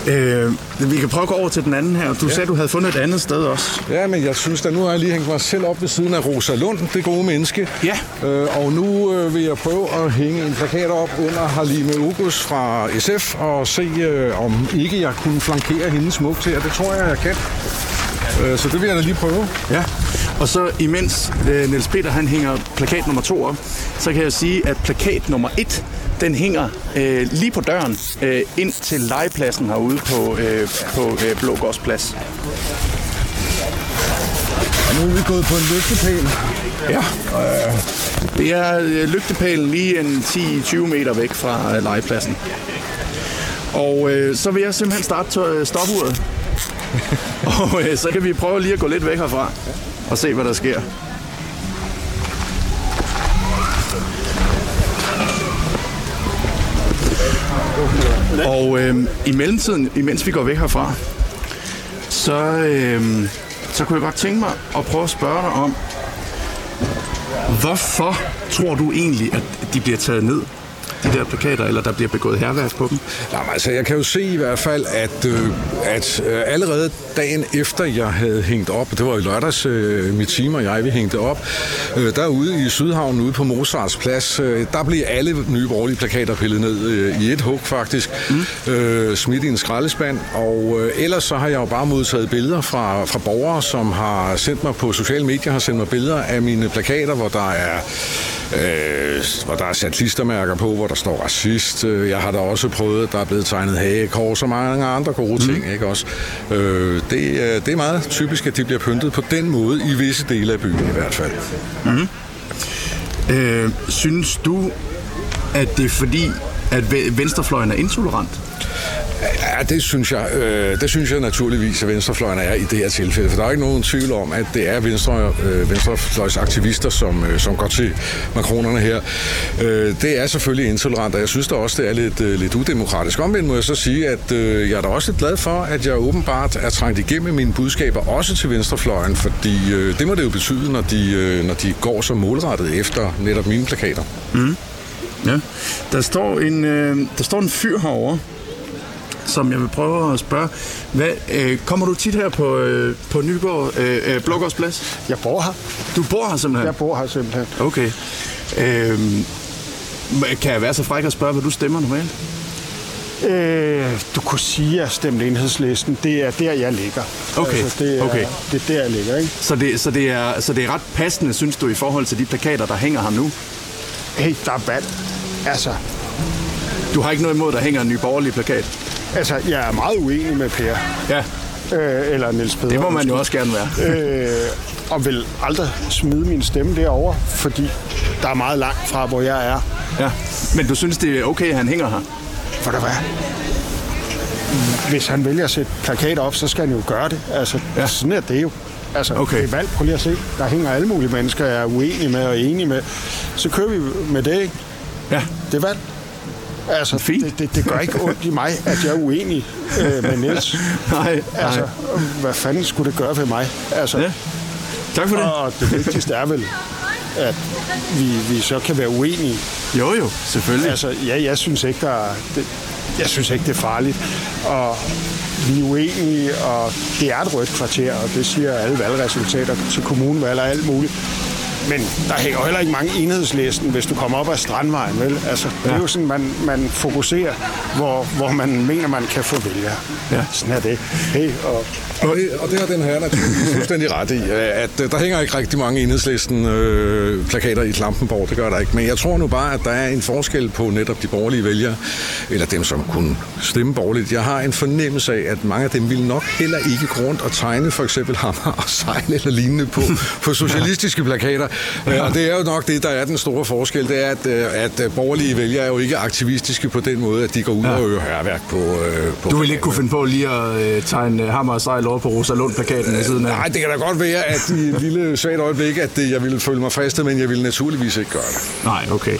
Øh, vi kan prøve at gå over til den anden her. Du ja. sagde, du havde fundet et andet sted også. Ja, men jeg synes da, nu har jeg lige hængt mig selv op ved siden af Rosa Lund, det gode menneske. Ja. Øh, og nu øh, vil jeg prøve at hænge en plakat op under Halime August fra SF og se, øh, om ikke jeg kunne flankere hende smukt her. Det tror jeg, jeg kan. Øh, så det vil jeg da lige prøve. Ja, og så imens øh, Niels Peter han hænger plakat nummer to op, så kan jeg sige, at plakat nummer et, den hænger øh, lige på døren øh, ind til legepladsen herude på, øh, på øh, Blågårdsplads. Og nu er vi gået på en lygtepæl. Ja, øh, det er øh, lygtepælen lige en 10-20 meter væk fra øh, legepladsen. Og øh, så vil jeg simpelthen starte øh, stopuret. og øh, så kan vi prøve lige at gå lidt væk herfra og se, hvad der sker. Og øh, i mellemtiden, imens vi går væk herfra, så, øh, så kunne jeg godt tænke mig at prøve at spørge dig om, hvorfor tror du egentlig, at de bliver taget ned? De der plakater, eller der bliver begået herværk på dem? Jamen, altså, jeg kan jo se i hvert fald, at, øh, at øh, allerede dagen efter, jeg havde hængt op, det var i lørdags, øh, mit team og jeg, vi hængte op, øh, derude i Sydhavnen, ude på Mozarts Plads, øh, der blev alle nye borgerlige plakater pillet ned øh, i et hug, faktisk, mm. øh, smidt i en skraldespand, og øh, ellers så har jeg jo bare modtaget billeder fra, fra borgere, som har sendt mig på sociale medier, har sendt mig billeder af mine plakater, hvor der er øh, hvor der er sat klistermærker på, hvor der står racist. Øh, Jeg har da også prøvet, at der er blevet tegnet hagekors og mange andre gode ting, ikke også? Øh, det, er- det er meget typisk, at de bliver pyntet på den måde, i visse dele af byen i hvert fald. Øh, synes du, at det er fordi, at ve- venstrefløjen er intolerant? Ja, det synes jeg, øh, det synes jeg naturligvis, at venstrefløjen er i det her tilfælde. For der er ikke nogen tvivl om, at det er venstre, øh, venstrefløjsaktivister, som, øh, som går til makronerne her. Øh, det er selvfølgelig intolerant, og jeg synes da også, det er lidt, øh, lidt udemokratisk. Omvendt må jeg så sige, at øh, jeg er da også lidt glad for, at jeg åbenbart er trængt igennem mine budskaber, også til venstrefløjen, fordi øh, det må det jo betyde, når de, øh, når de går så målrettet efter netop mine plakater. Mm. Ja. Der står en, øh, der står en fyr herovre, som jeg vil prøve at spørge. Hvad, øh, kommer du tit her på, øh, på Nyborg, øh, øh, Blågårdsplads? Jeg bor her. Du bor her simpelthen? Jeg bor her simpelthen. Okay. Øhm, kan jeg være så fræk at spørge, hvad du stemmer normalt? Øh, du kunne sige, at jeg stemte enhedslisten. Det er der, jeg ligger. Okay, Altså, det, er, okay. det er der, jeg ligger, ikke? Så det, så, det er, så det er ret passende, synes du, i forhold til de plakater, der hænger her nu? Hey, der er valg. Altså, Du har ikke noget imod, at der hænger en ny borgerlig plakat? Altså, jeg er meget uenig med Per. Ja, Øh, eller Niels Peder. det må man jo også gerne være. øh, og vil aldrig smide min stemme derover, fordi der er meget langt fra, hvor jeg er. Ja. Men du synes, det er okay, at han hænger her? For der hvad? Hvis han vælger at sætte plakater op, så skal han jo gøre det. Altså, ja. sådan er det jo. Altså, Okay. det er valg. Prøv lige at se. Der hænger alle mulige mennesker, jeg er uenig med og enig med. Så kører vi med det, ikke? Ja. Det er valg. Altså, Fint. Det, det, det gør ikke ondt i mig, at jeg er uenig øh, med Niels. Nej, Altså, nej. hvad fanden skulle det gøre ved mig? Altså, Ja. Tak for det. Og det vigtigste er vel, at vi, vi så kan være uenige. Jo, jo, selvfølgelig. Altså, ja, jeg synes ikke, der er, det, jeg synes ikke, det er farligt. Og vi er uenige, og det er et rødt kvarter, og det siger alle valgresultater til kommunevalg og alt muligt. Men der hænger heller ikke mange enhedslisten, hvis du kommer op ad Strandvejen, vel? Altså, det er jo sådan, man, man fokuserer, hvor, hvor man mener, man kan få vælgere. Ja. Sådan er det. Hey, og Og det, og det har den her naturligvis fuldstændig ret i, at øh, der hænger ikke rigtig mange enhedslisten øh, plakater i Klampenborg, det gør der ikke. Men jeg tror nu bare, at der er en forskel på netop de borgerlige vælgere, eller dem, som kunne stemme borgerligt. Jeg har en fornemmelse af, at mange af dem vil nok heller ikke gå rundt og tegne for eksempel hammer og sejl eller lignende på, på socialistiske plakater. Ja. Og det er jo nok det, der er den store forskel, det er, at, øh, at øh, borgerlige vælgere er jo ikke aktivistiske på den måde, at de går ud ja. og øver hærværk på, øh, på Du vil ikke kunne finde på lige at øh, tegne øh, hammer og sejl over på Rosalund-plakaten ved siden af? Nej, det kan da godt være, at i et lille svagt øjeblik, at det, jeg ville føle mig fristet, men jeg ville naturligvis ikke gøre det. Nej, okay.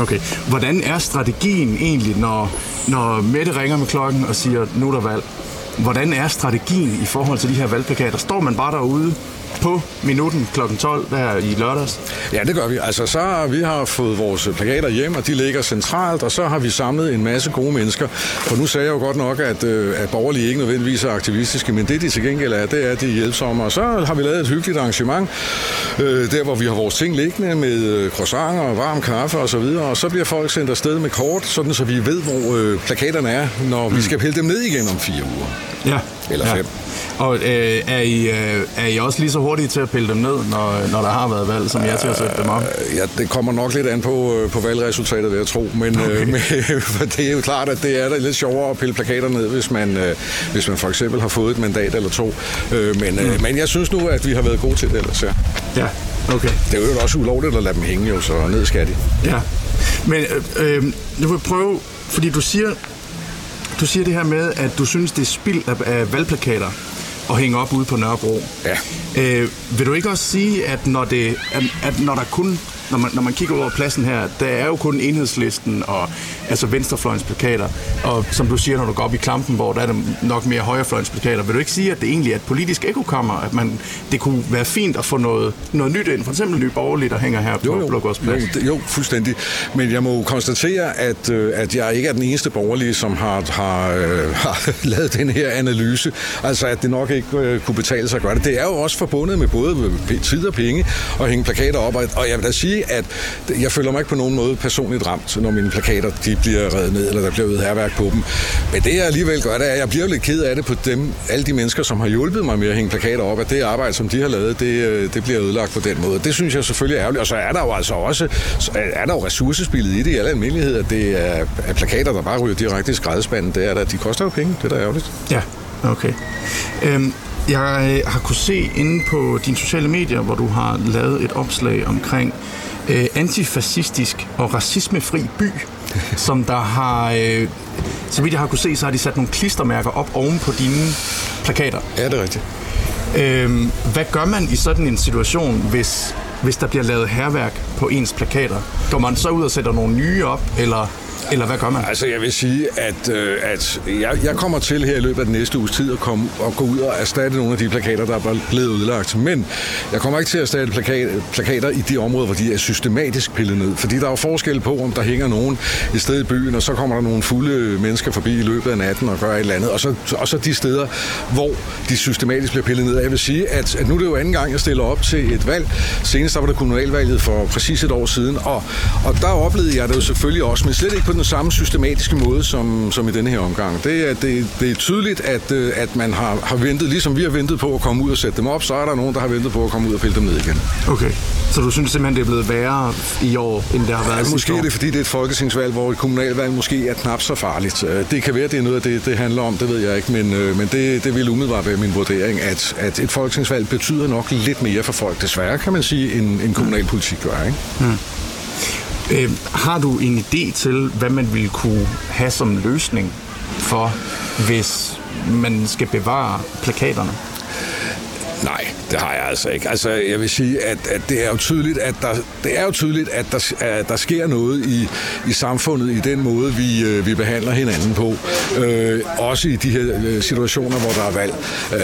okay. Hvordan er strategien egentlig, når, når Mette ringer med klokken og siger, nu er der valg? Hvordan er strategien i forhold til de her valgplakater? Står man bare derude på minutten kl. 12 der i lørdags? Ja, det gør vi. Altså, så har vi har fået vores plakater hjem, og de ligger centralt, og så har vi samlet en masse gode mennesker. For nu sagde jeg jo godt nok, at, øh, at borgerlige ikke nødvendigvis er aktivistiske, men det de til gengæld er, det er, at de er hjælpsomme. Og så har vi lavet et hyggeligt arrangement, øh, der hvor vi har vores ting liggende med øh, croissanter og varm kaffe og så videre, og så bliver folk sendt afsted med kort, sådan så vi ved, hvor øh, plakaterne er, når vi skal pille dem ned igen om fire uger. Ja. Eller ja. fem. Og øh, er, I, øh, er I også lige så hurtige til at pille dem ned, når, når der har været valg, som jeg til at sætte dem op? Øh, Ja, det kommer nok lidt an på, øh, på valgresultatet, vil jeg tro. Men, okay. øh, men for det er jo klart, at det er da lidt sjovere at pille plakater ned, hvis man, øh, hvis man for eksempel har fået et mandat eller to. Øh, men, øh, men jeg synes nu, at vi har været gode til det ellers, ja. Ja, okay. Det er jo også ulovligt at lade dem hænge, jo, så ned skal de. Ja. Men øh, øh, jeg vil prøve, fordi du siger, du siger det her med, at du synes, det er spild af, af valgplakater at hænge op ude på Nørrebro. Ja. Øh, vil du ikke også sige, at når, det, at, at når der kun når man, når man kigger over pladsen her, der er jo kun enhedslisten og altså venstrefløjens plakater. Og som du siger, når du går op i klampen, hvor der er der nok mere højrefløjens plakater. Vil du ikke sige, at det egentlig er et politisk ekokammer, at man, det kunne være fint at få noget, noget nyt ind, for eksempel ny borgerlig, der hænger her på Jo, jo, Blågårdsplads? jo, det- jo, fuldstændig. Men jeg må jo konstatere, at, øh, at jeg ikke er den eneste borgerlige, som har, har, øh, har lavet den her analyse. Altså, at det nok ikke øh, kunne betale sig at gøre det. Det er jo også forbundet med både tid og penge at hænge plakater op. Og, og jeg vil da sige, at jeg føler mig ikke på nogen måde personligt ramt, når mine plakater de bliver reddet ned, eller der bliver øvet herværk på dem. Men det jeg alligevel gør, det er, at jeg bliver lidt ked af det på dem, alle de mennesker, som har hjulpet mig med at hænge plakater op, at det arbejde, som de har lavet, det, øh, det bliver ødelagt på den måde. Det synes jeg selvfølgelig er ærgerligt. Og så er der jo altså også er der jo ressourcespillet i det i alle almindelighed, at det er, er plakater, der bare ryger direkte i skraldespanden. Det er der, de koster jo penge. Det er da ærgerligt. Ja, okay. Øhm, jeg øh, har kunne se inde på dine sociale medier, hvor du har lavet et opslag omkring øh, antifascistisk og racismefri by, som der har, øh, så vidt jeg har kunne se, så har de sat nogle klistermærker op oven på dine plakater. Ja, det er rigtigt. Øhm, hvad gør man i sådan en situation, hvis, hvis der bliver lavet herværk på ens plakater? Går man så ud og sætter nogle nye op, eller eller hvad gør man? Altså, jeg vil sige, at, øh, at jeg, jeg kommer til her i løbet af den næste uges tid at, komme, og gå ud og erstatte nogle af de plakater, der er blevet udlagt. Men jeg kommer ikke til at erstatte plakat, plakater i de områder, hvor de er systematisk pillet ned. Fordi der er jo forskel på, om der hænger nogen i stedet i byen, og så kommer der nogle fulde mennesker forbi i løbet af natten og gør et eller andet. Og så, og så de steder, hvor de systematisk bliver pillet ned. Jeg vil sige, at, at nu er det jo anden gang, jeg stiller op til et valg. Senest der var det kommunalvalget for præcis et år siden, og, og der oplevede jeg det jo selvfølgelig også, men slet ikke på den samme systematiske måde som, som i denne her omgang. Det er, det, det er tydeligt, at, øh, at man har, har ventet, ligesom vi har ventet på at komme ud og sætte dem op, så er der nogen, der har ventet på at komme ud og pille dem ned igen. Okay. Så du synes simpelthen, det er blevet værre i år, end det har været ja, Måske år? er det, fordi det er et folketingsvalg, hvor et kommunalvalg måske er knap så farligt. Øh, det kan være, det er noget af det, det handler om, det ved jeg ikke, men, øh, men det, det vil umiddelbart være min vurdering, at, at et folketingsvalg betyder nok lidt mere for folk, desværre kan man sige, end, end kommunalpolitik gør. Ikke? Hmm. Øh, har du en idé til, hvad man ville kunne have som løsning for, hvis man skal bevare plakaterne? Nej, det har jeg altså ikke. Altså, jeg vil sige, at, at det er jo tydeligt, at der, det er jo tydeligt, at der, at der sker noget i, i samfundet i den måde, vi, øh, vi behandler hinanden på. Øh, også i de her øh, situationer, hvor der er valg. Øh,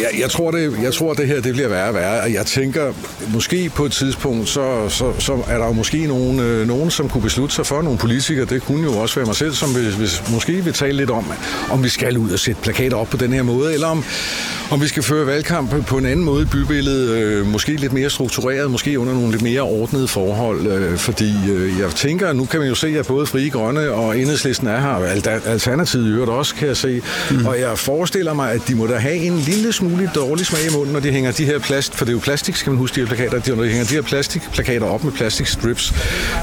jeg, jeg, tror, det, jeg tror, det her det bliver værre og værre. Jeg tænker, måske på et tidspunkt, så, så, så er der jo måske nogen, øh, nogen, som kunne beslutte sig for, nogle politikere, det kunne jo også være mig selv, som hvis, hvis, måske vil tale lidt om, om vi skal ud og sætte plakater op på den her måde, eller om, om vi skal føre valgkamp på en anden måde i bybilledet, øh, måske lidt mere struktureret, måske under nogle lidt mere ordnede forhold, øh, fordi øh, jeg tænker, nu kan man jo se, at både Frie Grønne og Enhedslisten er her, Alternativet i øvrigt også, kan jeg se, mm. og jeg forestiller mig, at de må da have en lille smule dårlig smag i munden, når de hænger de her plast, for det er jo plastik, skal man huske, de her plakater, de, når de hænger de her plastikplakater op med plastikstrips.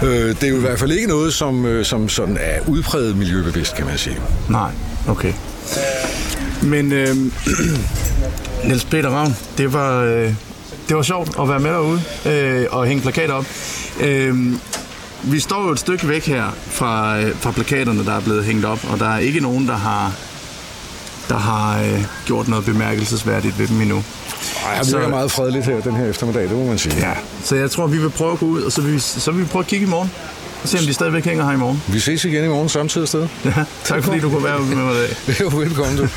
Øh, det er jo i hvert fald ikke noget, som, øh, som sådan er udpræget miljøbevidst, kan man sige. Nej, okay. Men øh, Niels Peter Ravn, det var, øh, det var sjovt at være med derude øh, og hænge plakater op. Øh, vi står jo et stykke væk her fra, øh, fra plakaterne, der er blevet hængt op, og der er ikke nogen, der har, der har øh, gjort noget bemærkelsesværdigt ved dem endnu. Ej, jeg virker meget fredeligt her den her eftermiddag, det må man sige. Ja, så jeg tror, vi vil prøve at gå ud, og så vil vi, så vil vi prøve at kigge i morgen. Og se, om de stadigvæk hænger her i morgen. Vi ses igen i morgen samtidig sted. Ja, tak fordi du kunne være med mig i dag. Jo, velkommen du.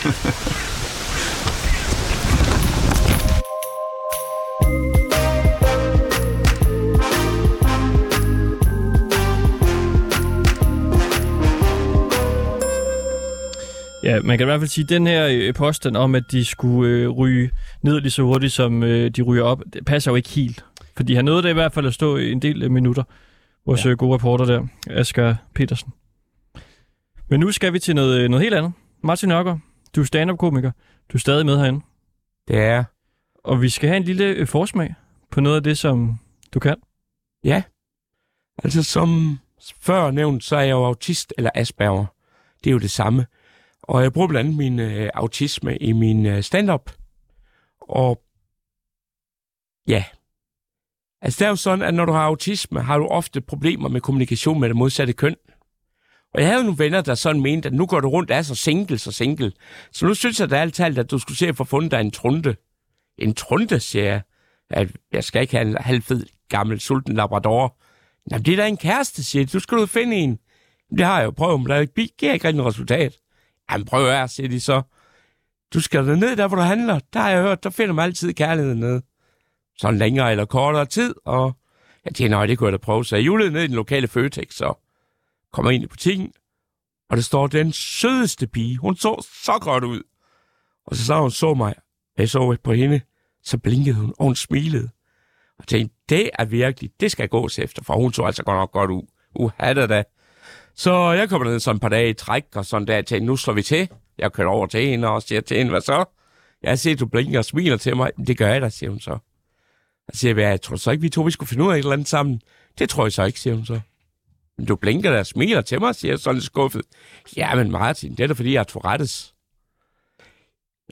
Ja, man kan i hvert fald sige, at den her øh, påstand om, at de skulle øh, ryge ned lige så hurtigt, som øh, de ryger op, det passer jo ikke helt. Fordi han nåede det i hvert fald at stå i en del minutter, vores ja. Øh, gode reporter der, Asger Petersen. Men nu skal vi til noget, øh, noget helt andet. Martin Nørgaard, du er stand-up-komiker. Du er stadig med herinde. Det er Og vi skal have en lille øh, forsmag på noget af det, som du kan. Ja. Altså som før nævnt, så er jeg jo autist eller Asperger. Det er jo det samme. Og jeg bruger blandt andet min øh, autisme i min øh, stand-up. Og ja, altså det er jo sådan, at når du har autisme, har du ofte problemer med kommunikation med det modsatte køn. Og jeg havde nogle venner, der sådan mente, at nu går du rundt af så single, så single. Så nu synes jeg da alt talt, at du skulle se at få fundet dig en trunte. En trunte, siger jeg. At jeg skal ikke have en halvfed gammel sulten labrador. Jamen, det er da en kæreste, siger jeg. Du skal ud finde en. Det har jeg jo prøvet, men der giver ikke rigtig resultat. Jamen prøv at siger de så. Du skal da ned der, hvor du handler. Der har jeg hørt, der finder man altid kærligheden ned. Sådan længere eller kortere tid, og jeg tænkte, nej, det kunne jeg da prøve. Så jeg julede ned i den lokale Føtex, så kommer ind i butikken, og der står den sødeste pige. Hun så så godt ud. Og så sagde hun så mig, jeg så på hende, så blinkede hun, og hun smilede. Og tænkte, det er virkelig, det skal gås efter, for hun så altså godt nok godt ud. Uha da da. Så jeg kommer ned sådan et par dage i træk, og sådan der til, nu slår vi til. Jeg kører over til hende og siger til hende, hvad så? Jeg ser, du blinker og smiler til mig. Det gør jeg da, siger hun så. Jeg siger, jeg tror så ikke, vi to vi skulle finde ud af et eller andet sammen. Det tror jeg så ikke, siger hun så. Men du blinker der og smiler til mig, siger jeg sådan skuffet. Ja, men Martin, det er da fordi, jeg er Tourettes.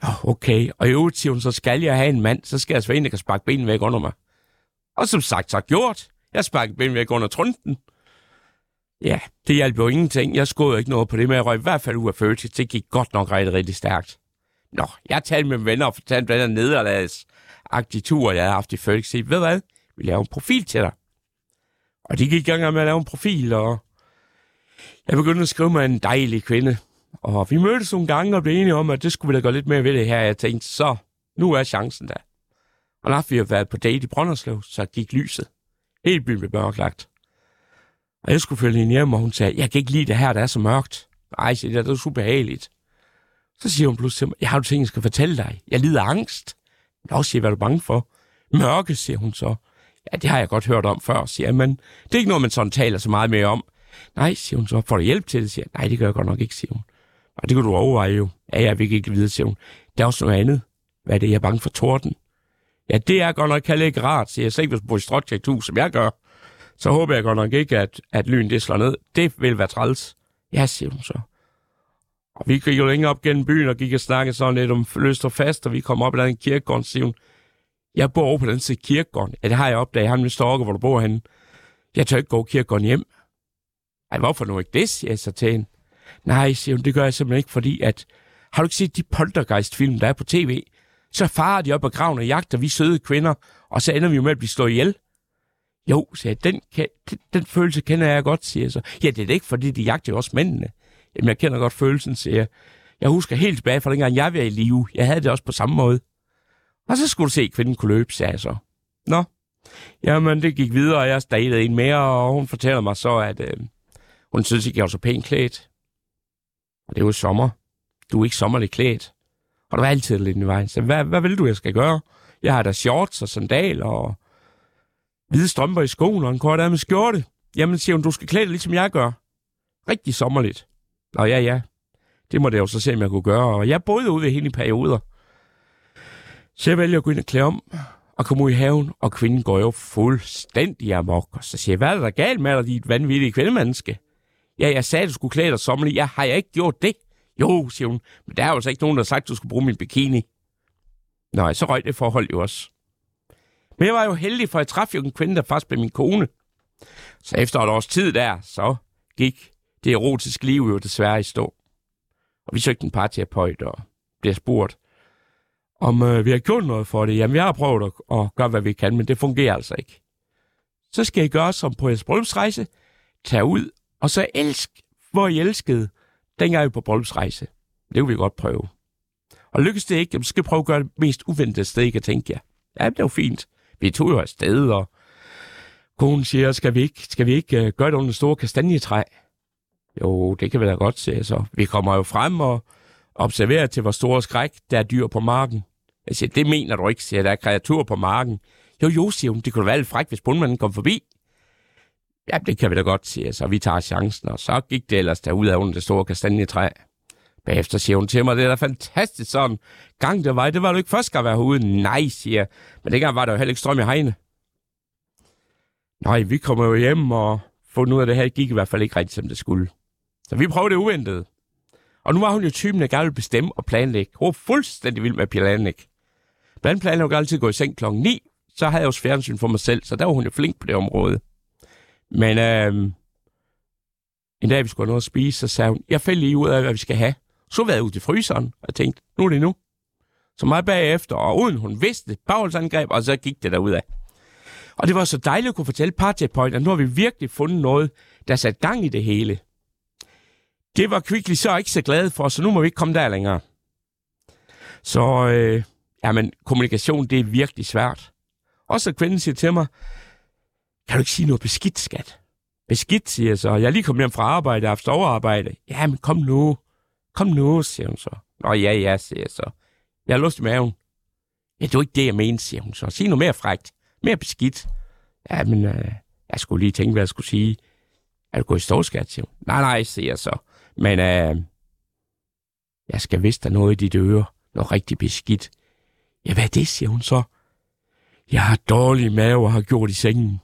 Nå, okay. Og i øvrigt, siger hun, så skal jeg have en mand, så skal jeg altså en, der kan sparke benene væk under mig. Og som sagt, så gjort. Jeg sparkede benene væk under trunden. Ja, det hjalp jo ingenting. Jeg skåede ikke noget på det, men jeg røg i hvert fald ud af følelse. Det gik godt nok rigtig, rigtig stærkt. Nå, jeg talte med venner og fortalte hvad der agtige tur, jeg havde haft i Følelse. Sige, ved hvad? Vi laver en profil til dig. Og de gik i gang med at lave en profil, og Jeg begyndte at skrive med en dejlig kvinde. Og vi mødtes nogle gange og blev enige om, at det skulle vi da gøre lidt mere ved det her. Jeg tænkte, så nu er chancen der. Og når vi har været på date i Brønderslev, så gik lyset. Helt byen blev mørklagt. Og jeg skulle følge hende hjem, og hun sagde, jeg kan ikke lide det her, der er så mørkt. Ej, siger det er super behageligt. Så siger hun pludselig til mig, jeg har jo ting, jeg skal fortælle dig. Jeg lider af angst. Nå, siger hvad er du bange for? Mørke, siger hun så. Ja, det har jeg godt hørt om før, siger jeg, men det er ikke noget, man sådan taler så meget mere om. Nej, siger hun så. Får du hjælp til det, siger jeg. Nej, det gør jeg godt nok ikke, siger hun. Og det kan du overveje jo. Ja, jeg vil ikke vide, siger hun. Der er også noget andet. Hvad er det, jeg er bange for torden? Ja, det er godt nok heller ikke rart, siger jeg. Slet ikke, hvis du bor i hus, som jeg gør. Så håber jeg godt nok ikke, at, at lyn det slår ned. Det vil være træls. Ja, siger hun så. Vi gik jo længere op gennem byen og gik og snakkede sådan lidt om løst og fast, og vi kom op i den kirkegård, siger. Jeg bor over på den side kirkegården. Ja, det har jeg opdaget. Han vil stalke, hvor du bor henne. Jeg tør ikke gå kirkegården hjem. Ej, hvorfor nu ikke det, siger jeg så til hende. Nej, siger hun, det gør jeg simpelthen ikke, fordi at... Har du ikke set de poltergeist-film, der er på tv? Så farer de op ad graven og jagter vi søde kvinder, og så ender vi jo med at blive slået ihjel. Jo, siger jeg, den, den, den følelse kender jeg godt, siger jeg så. Ja, det er det ikke, fordi de jagter jo også mændene. Jamen, jeg kender godt følelsen, siger jeg. Jeg husker helt tilbage fra dengang, jeg var i live. Jeg havde det også på samme måde. Og så skulle du se, at kvinden kunne løbe, sagde jeg så. Nå, jamen det gik videre, og jeg stadede en mere, og hun fortæller mig så, at øh, hun synes ikke, jeg var så pænt klædt. Og det er jo sommer. Du er ikke sommerligt klædt. Og der var altid lidt i vejen. Så hvad, hvad vil du, jeg skal gøre? Jeg har da shorts og sandaler og hvide strømper i skoen og en kort med skjorte. Jamen, siger hun, du skal klæde dig ligesom jeg gør. Rigtig sommerligt. Nå ja, ja. Det måtte jeg jo så se, om jeg kunne gøre. Og jeg boede ude ved hende i perioder. Så jeg vælger at gå ind og klæde om og komme ud i haven, og kvinden går jo fuldstændig amok. Og så siger jeg, hvad er der galt med dig, dit vanvittige kvindemenneske? Ja, jeg sagde, at du skulle klæde dig sommerlig. Ja, har jeg ikke gjort det? Jo, siger hun, men der er jo altså ikke nogen, der har sagt, at du skulle bruge min bikini. Nej, så røg det forhold jo også. Men jeg var jo heldig, for jeg træffede jo en kvinde, der faktisk blev min kone. Så efter et års tid der, så gik det erotiske liv jo desværre i stå. Og vi søgte en parterapeut og blev spurgt, om øh, vi har gjort noget for det. Jamen, vi har prøvet at, at gøre, hvad vi kan, men det fungerer altså ikke. Så skal I gøre som på jeres bryllupsrejse. Tag ud, og så elsk, hvor I elskede, dengang I på bryllupsrejse. Det kunne vi godt prøve. Og lykkes det ikke, så skal I prøve at gøre det mest uventede sted, I kan tænke jer. Ja, det er jo fint. Vi tog jo afsted, og konen siger, skal vi ikke, skal vi ikke uh, gøre det under store kastanjetræ? Jo, det kan vi da godt se. Så vi kommer jo frem og observerer til, hvor store skræk der er dyr på marken. Jeg siger, det mener du ikke, siger der er kreaturer på marken. Jo, jo, siger hun, det kunne være lidt fræk, hvis bundmanden kom forbi. Ja, det kan vi da godt, siger så vi tager chancen, og så gik det ellers derud af under det store kastanjetræ. Bagefter siger hun til mig, det er da fantastisk sådan. Gang det var, det var du ikke først gang være herude. Nej, siger jeg. Men dengang var der jo heller ikke strøm i hegne. Nej, vi kommer jo hjem og fundet ud af det her. Gik i hvert fald ikke rigtigt, som det skulle. Så vi prøvede det uventet. Og nu var hun jo typen, der gerne ville bestemme og planlægge. Hun var fuldstændig vild med at planlægge. Blandt planlægge altid gå i seng klokken 9, så havde jeg også fjernsyn for mig selv, så der var hun jo flink på det område. Men øh, en dag, vi skulle have noget at spise, så sagde hun, jeg faldt lige ud af, hvad vi skal have. Så var jeg ud til fryseren, og tænkte, nu er det nu. Så meget bagefter, og uden hun vidste, bagholdsangreb, og så gik det derud af. Og det var så dejligt at kunne fortælle parterapeuten, at nu har vi virkelig fundet noget, der satte gang i det hele. Det var Kvickly så ikke så glad for, så nu må vi ikke komme der længere. Så, øh, jamen, kommunikation, det er virkelig svært. Og så kvinden siger til mig, kan du ikke sige noget beskidt, skat? Beskidt, siger jeg så. Jeg er lige kommet hjem fra arbejde, jeg har haft overarbejde. Ja, men kom nu. Kom nu, siger hun så. Nå ja, ja, siger jeg så. Jeg har lyst i maven. Ja, det var ikke det, jeg mener, siger hun så. Sig noget mere frægt. Mere beskidt. Ja, men øh, jeg skulle lige tænke, hvad jeg skulle sige. Er du gået i stå, skat, siger hun. Nej, nej, siger jeg så. Men øh, jeg skal vist der noget i dit øre. Noget rigtig beskidt. Ja, hvad er det, siger hun så. Jeg har dårlig mave og har gjort i sengen.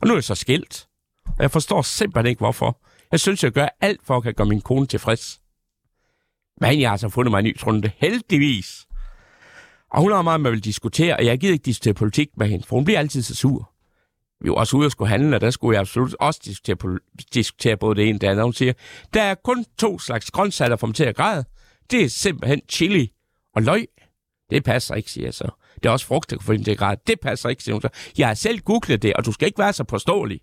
Og nu er jeg så skilt. Og jeg forstår simpelthen ikke, hvorfor. Jeg synes, jeg gør alt for at kan gøre min kone tilfreds. Men jeg har så fundet mig en ny trunde, heldigvis. Og hun har meget med at vil diskutere, og jeg gider ikke diskutere politik med hende, for hun bliver altid så sur. Vi var også ude og skulle handle, og der skulle jeg absolut også diskutere, diskutere både det ene og det andet. Hun siger, der er kun to slags grøntsager, der får mig til at græde. Det er simpelthen chili og løg. Det passer ikke, siger jeg så. Det er også frugt, der kan få dem til at græde. Det passer ikke, siger hun så. Jeg har selv googlet det, og du skal ikke være så påståelig.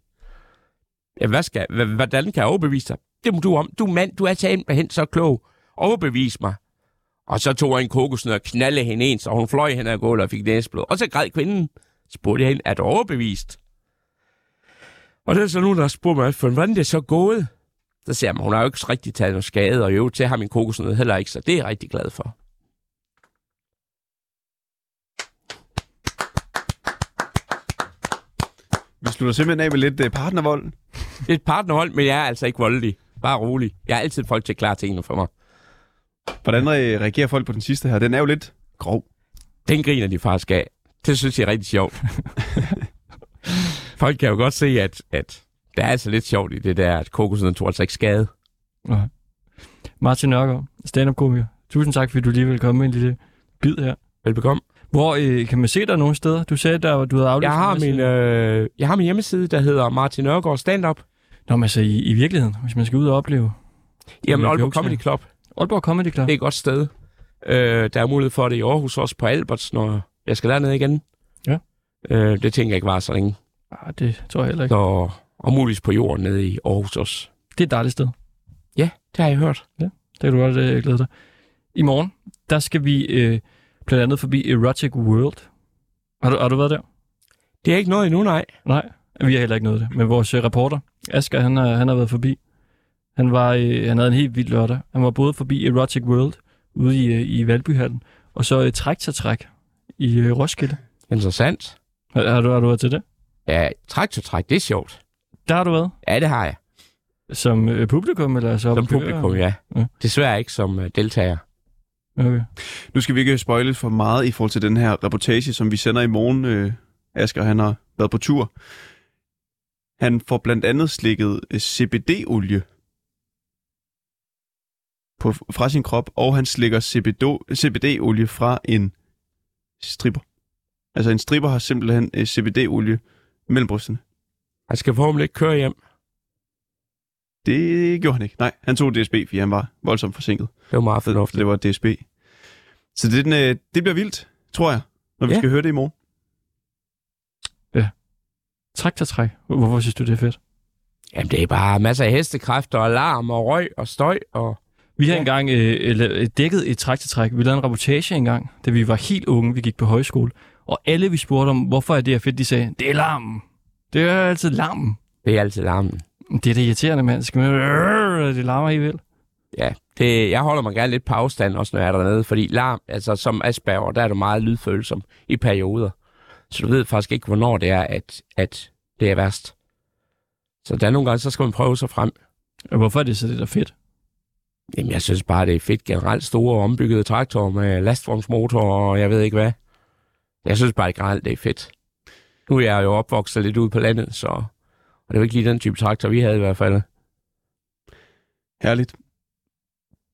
Ja, hvad skal, hvordan kan jeg overbevise dig? det må du om. Du er mand, du er simpelthen så klog. Overbevis mig. Og så tog jeg en kokosnød og knaldede hende ens, og hun fløj hen ad gulvet og fik næsblod. Og så græd kvinden. Spurgte jeg hende, er du overbevist? Og det er så nogen, der har spurgt mig, for hvordan det er så gået. Så siger jeg, hun har jo ikke rigtig taget noget skade, og i øvrigt til har min kokosnød heller ikke, så det er jeg rigtig glad for. Vi slutter simpelthen af med lidt øh, partnervold. Er et partnerhold, men jeg er altså ikke voldelig. Bare rolig. Jeg er altid folk til klar tingene for mig. Hvordan øh, reagerer folk på den sidste her? Den er jo lidt grov. Den griner de faktisk af. Det synes jeg er rigtig sjovt. folk kan jo godt se, at, at der er altså lidt sjovt i det der, at kokosnøden tog altså ikke skade. Okay. Martin Nørgaard, stand-up-komiker. Tusind tak, fordi du lige vil komme med en lille bid her. Velbekomme. Hvor øh, kan man se dig nogle steder? Du sagde, der, du havde aflyst Jeg har, min, øh, jeg har min hjemmeside, der hedder Martin Nørgaard Stand-up. Nå, men altså i, i virkeligheden, hvis man skal ud og opleve. Jamen, Aalborg joke Comedy. Club. Aalborg Comedy Club. Det er et godt sted. Øh, der er mulighed for det i Aarhus, også på Alberts, når jeg skal derned igen. Ja. Øh, det tænker jeg ikke var så længe. Ah, det tror jeg heller ikke. Så, og muligvis på jorden nede i Aarhus også. Det er et dejligt sted. Ja, det har jeg hørt. Det kan du godt øh, glæde dig. I morgen, der skal vi øh, blandt andet forbi Erotic World. Har du, har du været der? Det er ikke noget endnu, nej. Nej, vi har heller ikke noget det. Men vores øh, reporter, Asger, han har, han har været forbi. Han, var, øh, han havde en helt vild lørdag. Han var både forbi Erotic World ude i, øh, i Valbyhallen, og så øh, Træk til Træk i øh, Roskilde. Interessant. Har, har, du, har du været til det? Ja, træk til træk, det er sjovt. Der har du været. Ja, det har jeg. Som øh, publikum, eller så? Som publikum, ja. Ja. Desværre ikke som uh, deltager. Okay. Nu skal vi ikke spoile for meget i forhold til den her reportage, som vi sender i morgen. Øh, Asger, han har været på tur. Han får blandt andet slikket øh, CBD-olie på, fra sin krop, og han slikker CBD, CBD-olie fra en stripper. Altså en stripper har simpelthen øh, CBD-olie mellem brysterne. Han skal forhåbentlig ikke køre hjem. Det gjorde han ikke. Nej, han tog DSB, fordi han var voldsomt forsinket. Det var meget fornuftigt. det var DSB. Så det, den, øh, det bliver vildt, tror jeg, når vi Ja. skal høre det i morgen. Træk til Træk. Hvorfor synes du, det er fedt? Jamen, det er bare masser af hestekræfter og larm og røg og støj og... Vi har Ja. engang øh, la- dækket et træk til træk. Vi lavede en reportage engang, da vi var helt unge. Vi gik på højskole. Og alle vi spurgte om, hvorfor er det her fedt, de sagde, det er larmen. Det er altid larmen. Det er altid larmen. Det er det irriterende, mand. Skal man... Øh, Det larmer helt vildt. Ja, det, jeg holder mig gerne lidt på afstand, også når jeg er dernede, fordi larm, altså som Asperger, der er du meget lydfølsom i perioder. Så du ved faktisk ikke, hvornår det er, at, at det er værst. Så der er nogle gange, så skal man prøve sig frem. Og hvorfor er det så det, der er fedt? Jamen, jeg synes bare, det er fedt generelt store ombyggede traktorer med lastvognsmotor og jeg ved ikke hvad. Jeg synes bare generelt, det er fedt. Nu er jeg jo opvokset lidt ude på landet, så og det var ikke lige den type traktor, vi havde i hvert fald. Herligt.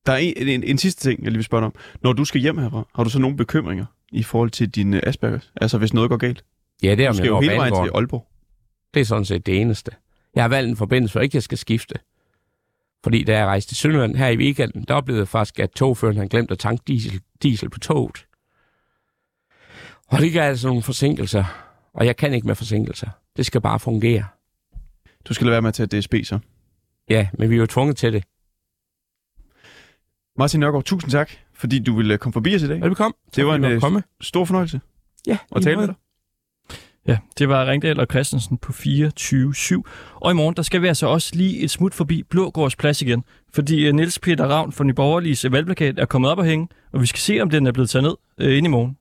Der er en, en, en sidste ting, jeg lige vil spørge dig om. Når du skal hjem herfra, har du så nogle bekymringer i forhold til din uh, Aspergers? Altså, hvis noget går galt? Ja, det er Du om skal jeg jo hele vejen til Aalborg. Det er sådan set det eneste. Jeg har valgt en forbindelse, for ikke jeg skal skifte. Fordi da jeg rejste til Sønderland her i weekenden, der oplevede jeg faktisk, at togføreren havde glemt at tanke diesel, diesel på toget. Og det gav altså nogle forsinkelser. Og jeg kan ikke med forsinkelser. Det skal bare fungere. Du skal lade være med at tage DSB så. Ja, men vi er jo tvunget til det. Martin Nørgaard, tusind tak, fordi du ville komme forbi os i dag. Velbekomme. Det var en øh, komme. stor fornøjelse Ja, at tale med dig. Ja, det var Ringdal og Christensen på 24-7. Og i morgen, der skal vi altså også lige et smut forbi Blågårds plads igen. Fordi øh, Niels Peter Ravn fra Nyborgerliges valgplakat er kommet op og hænge, og vi skal se, om den er blevet taget ned øh, ind i morgen.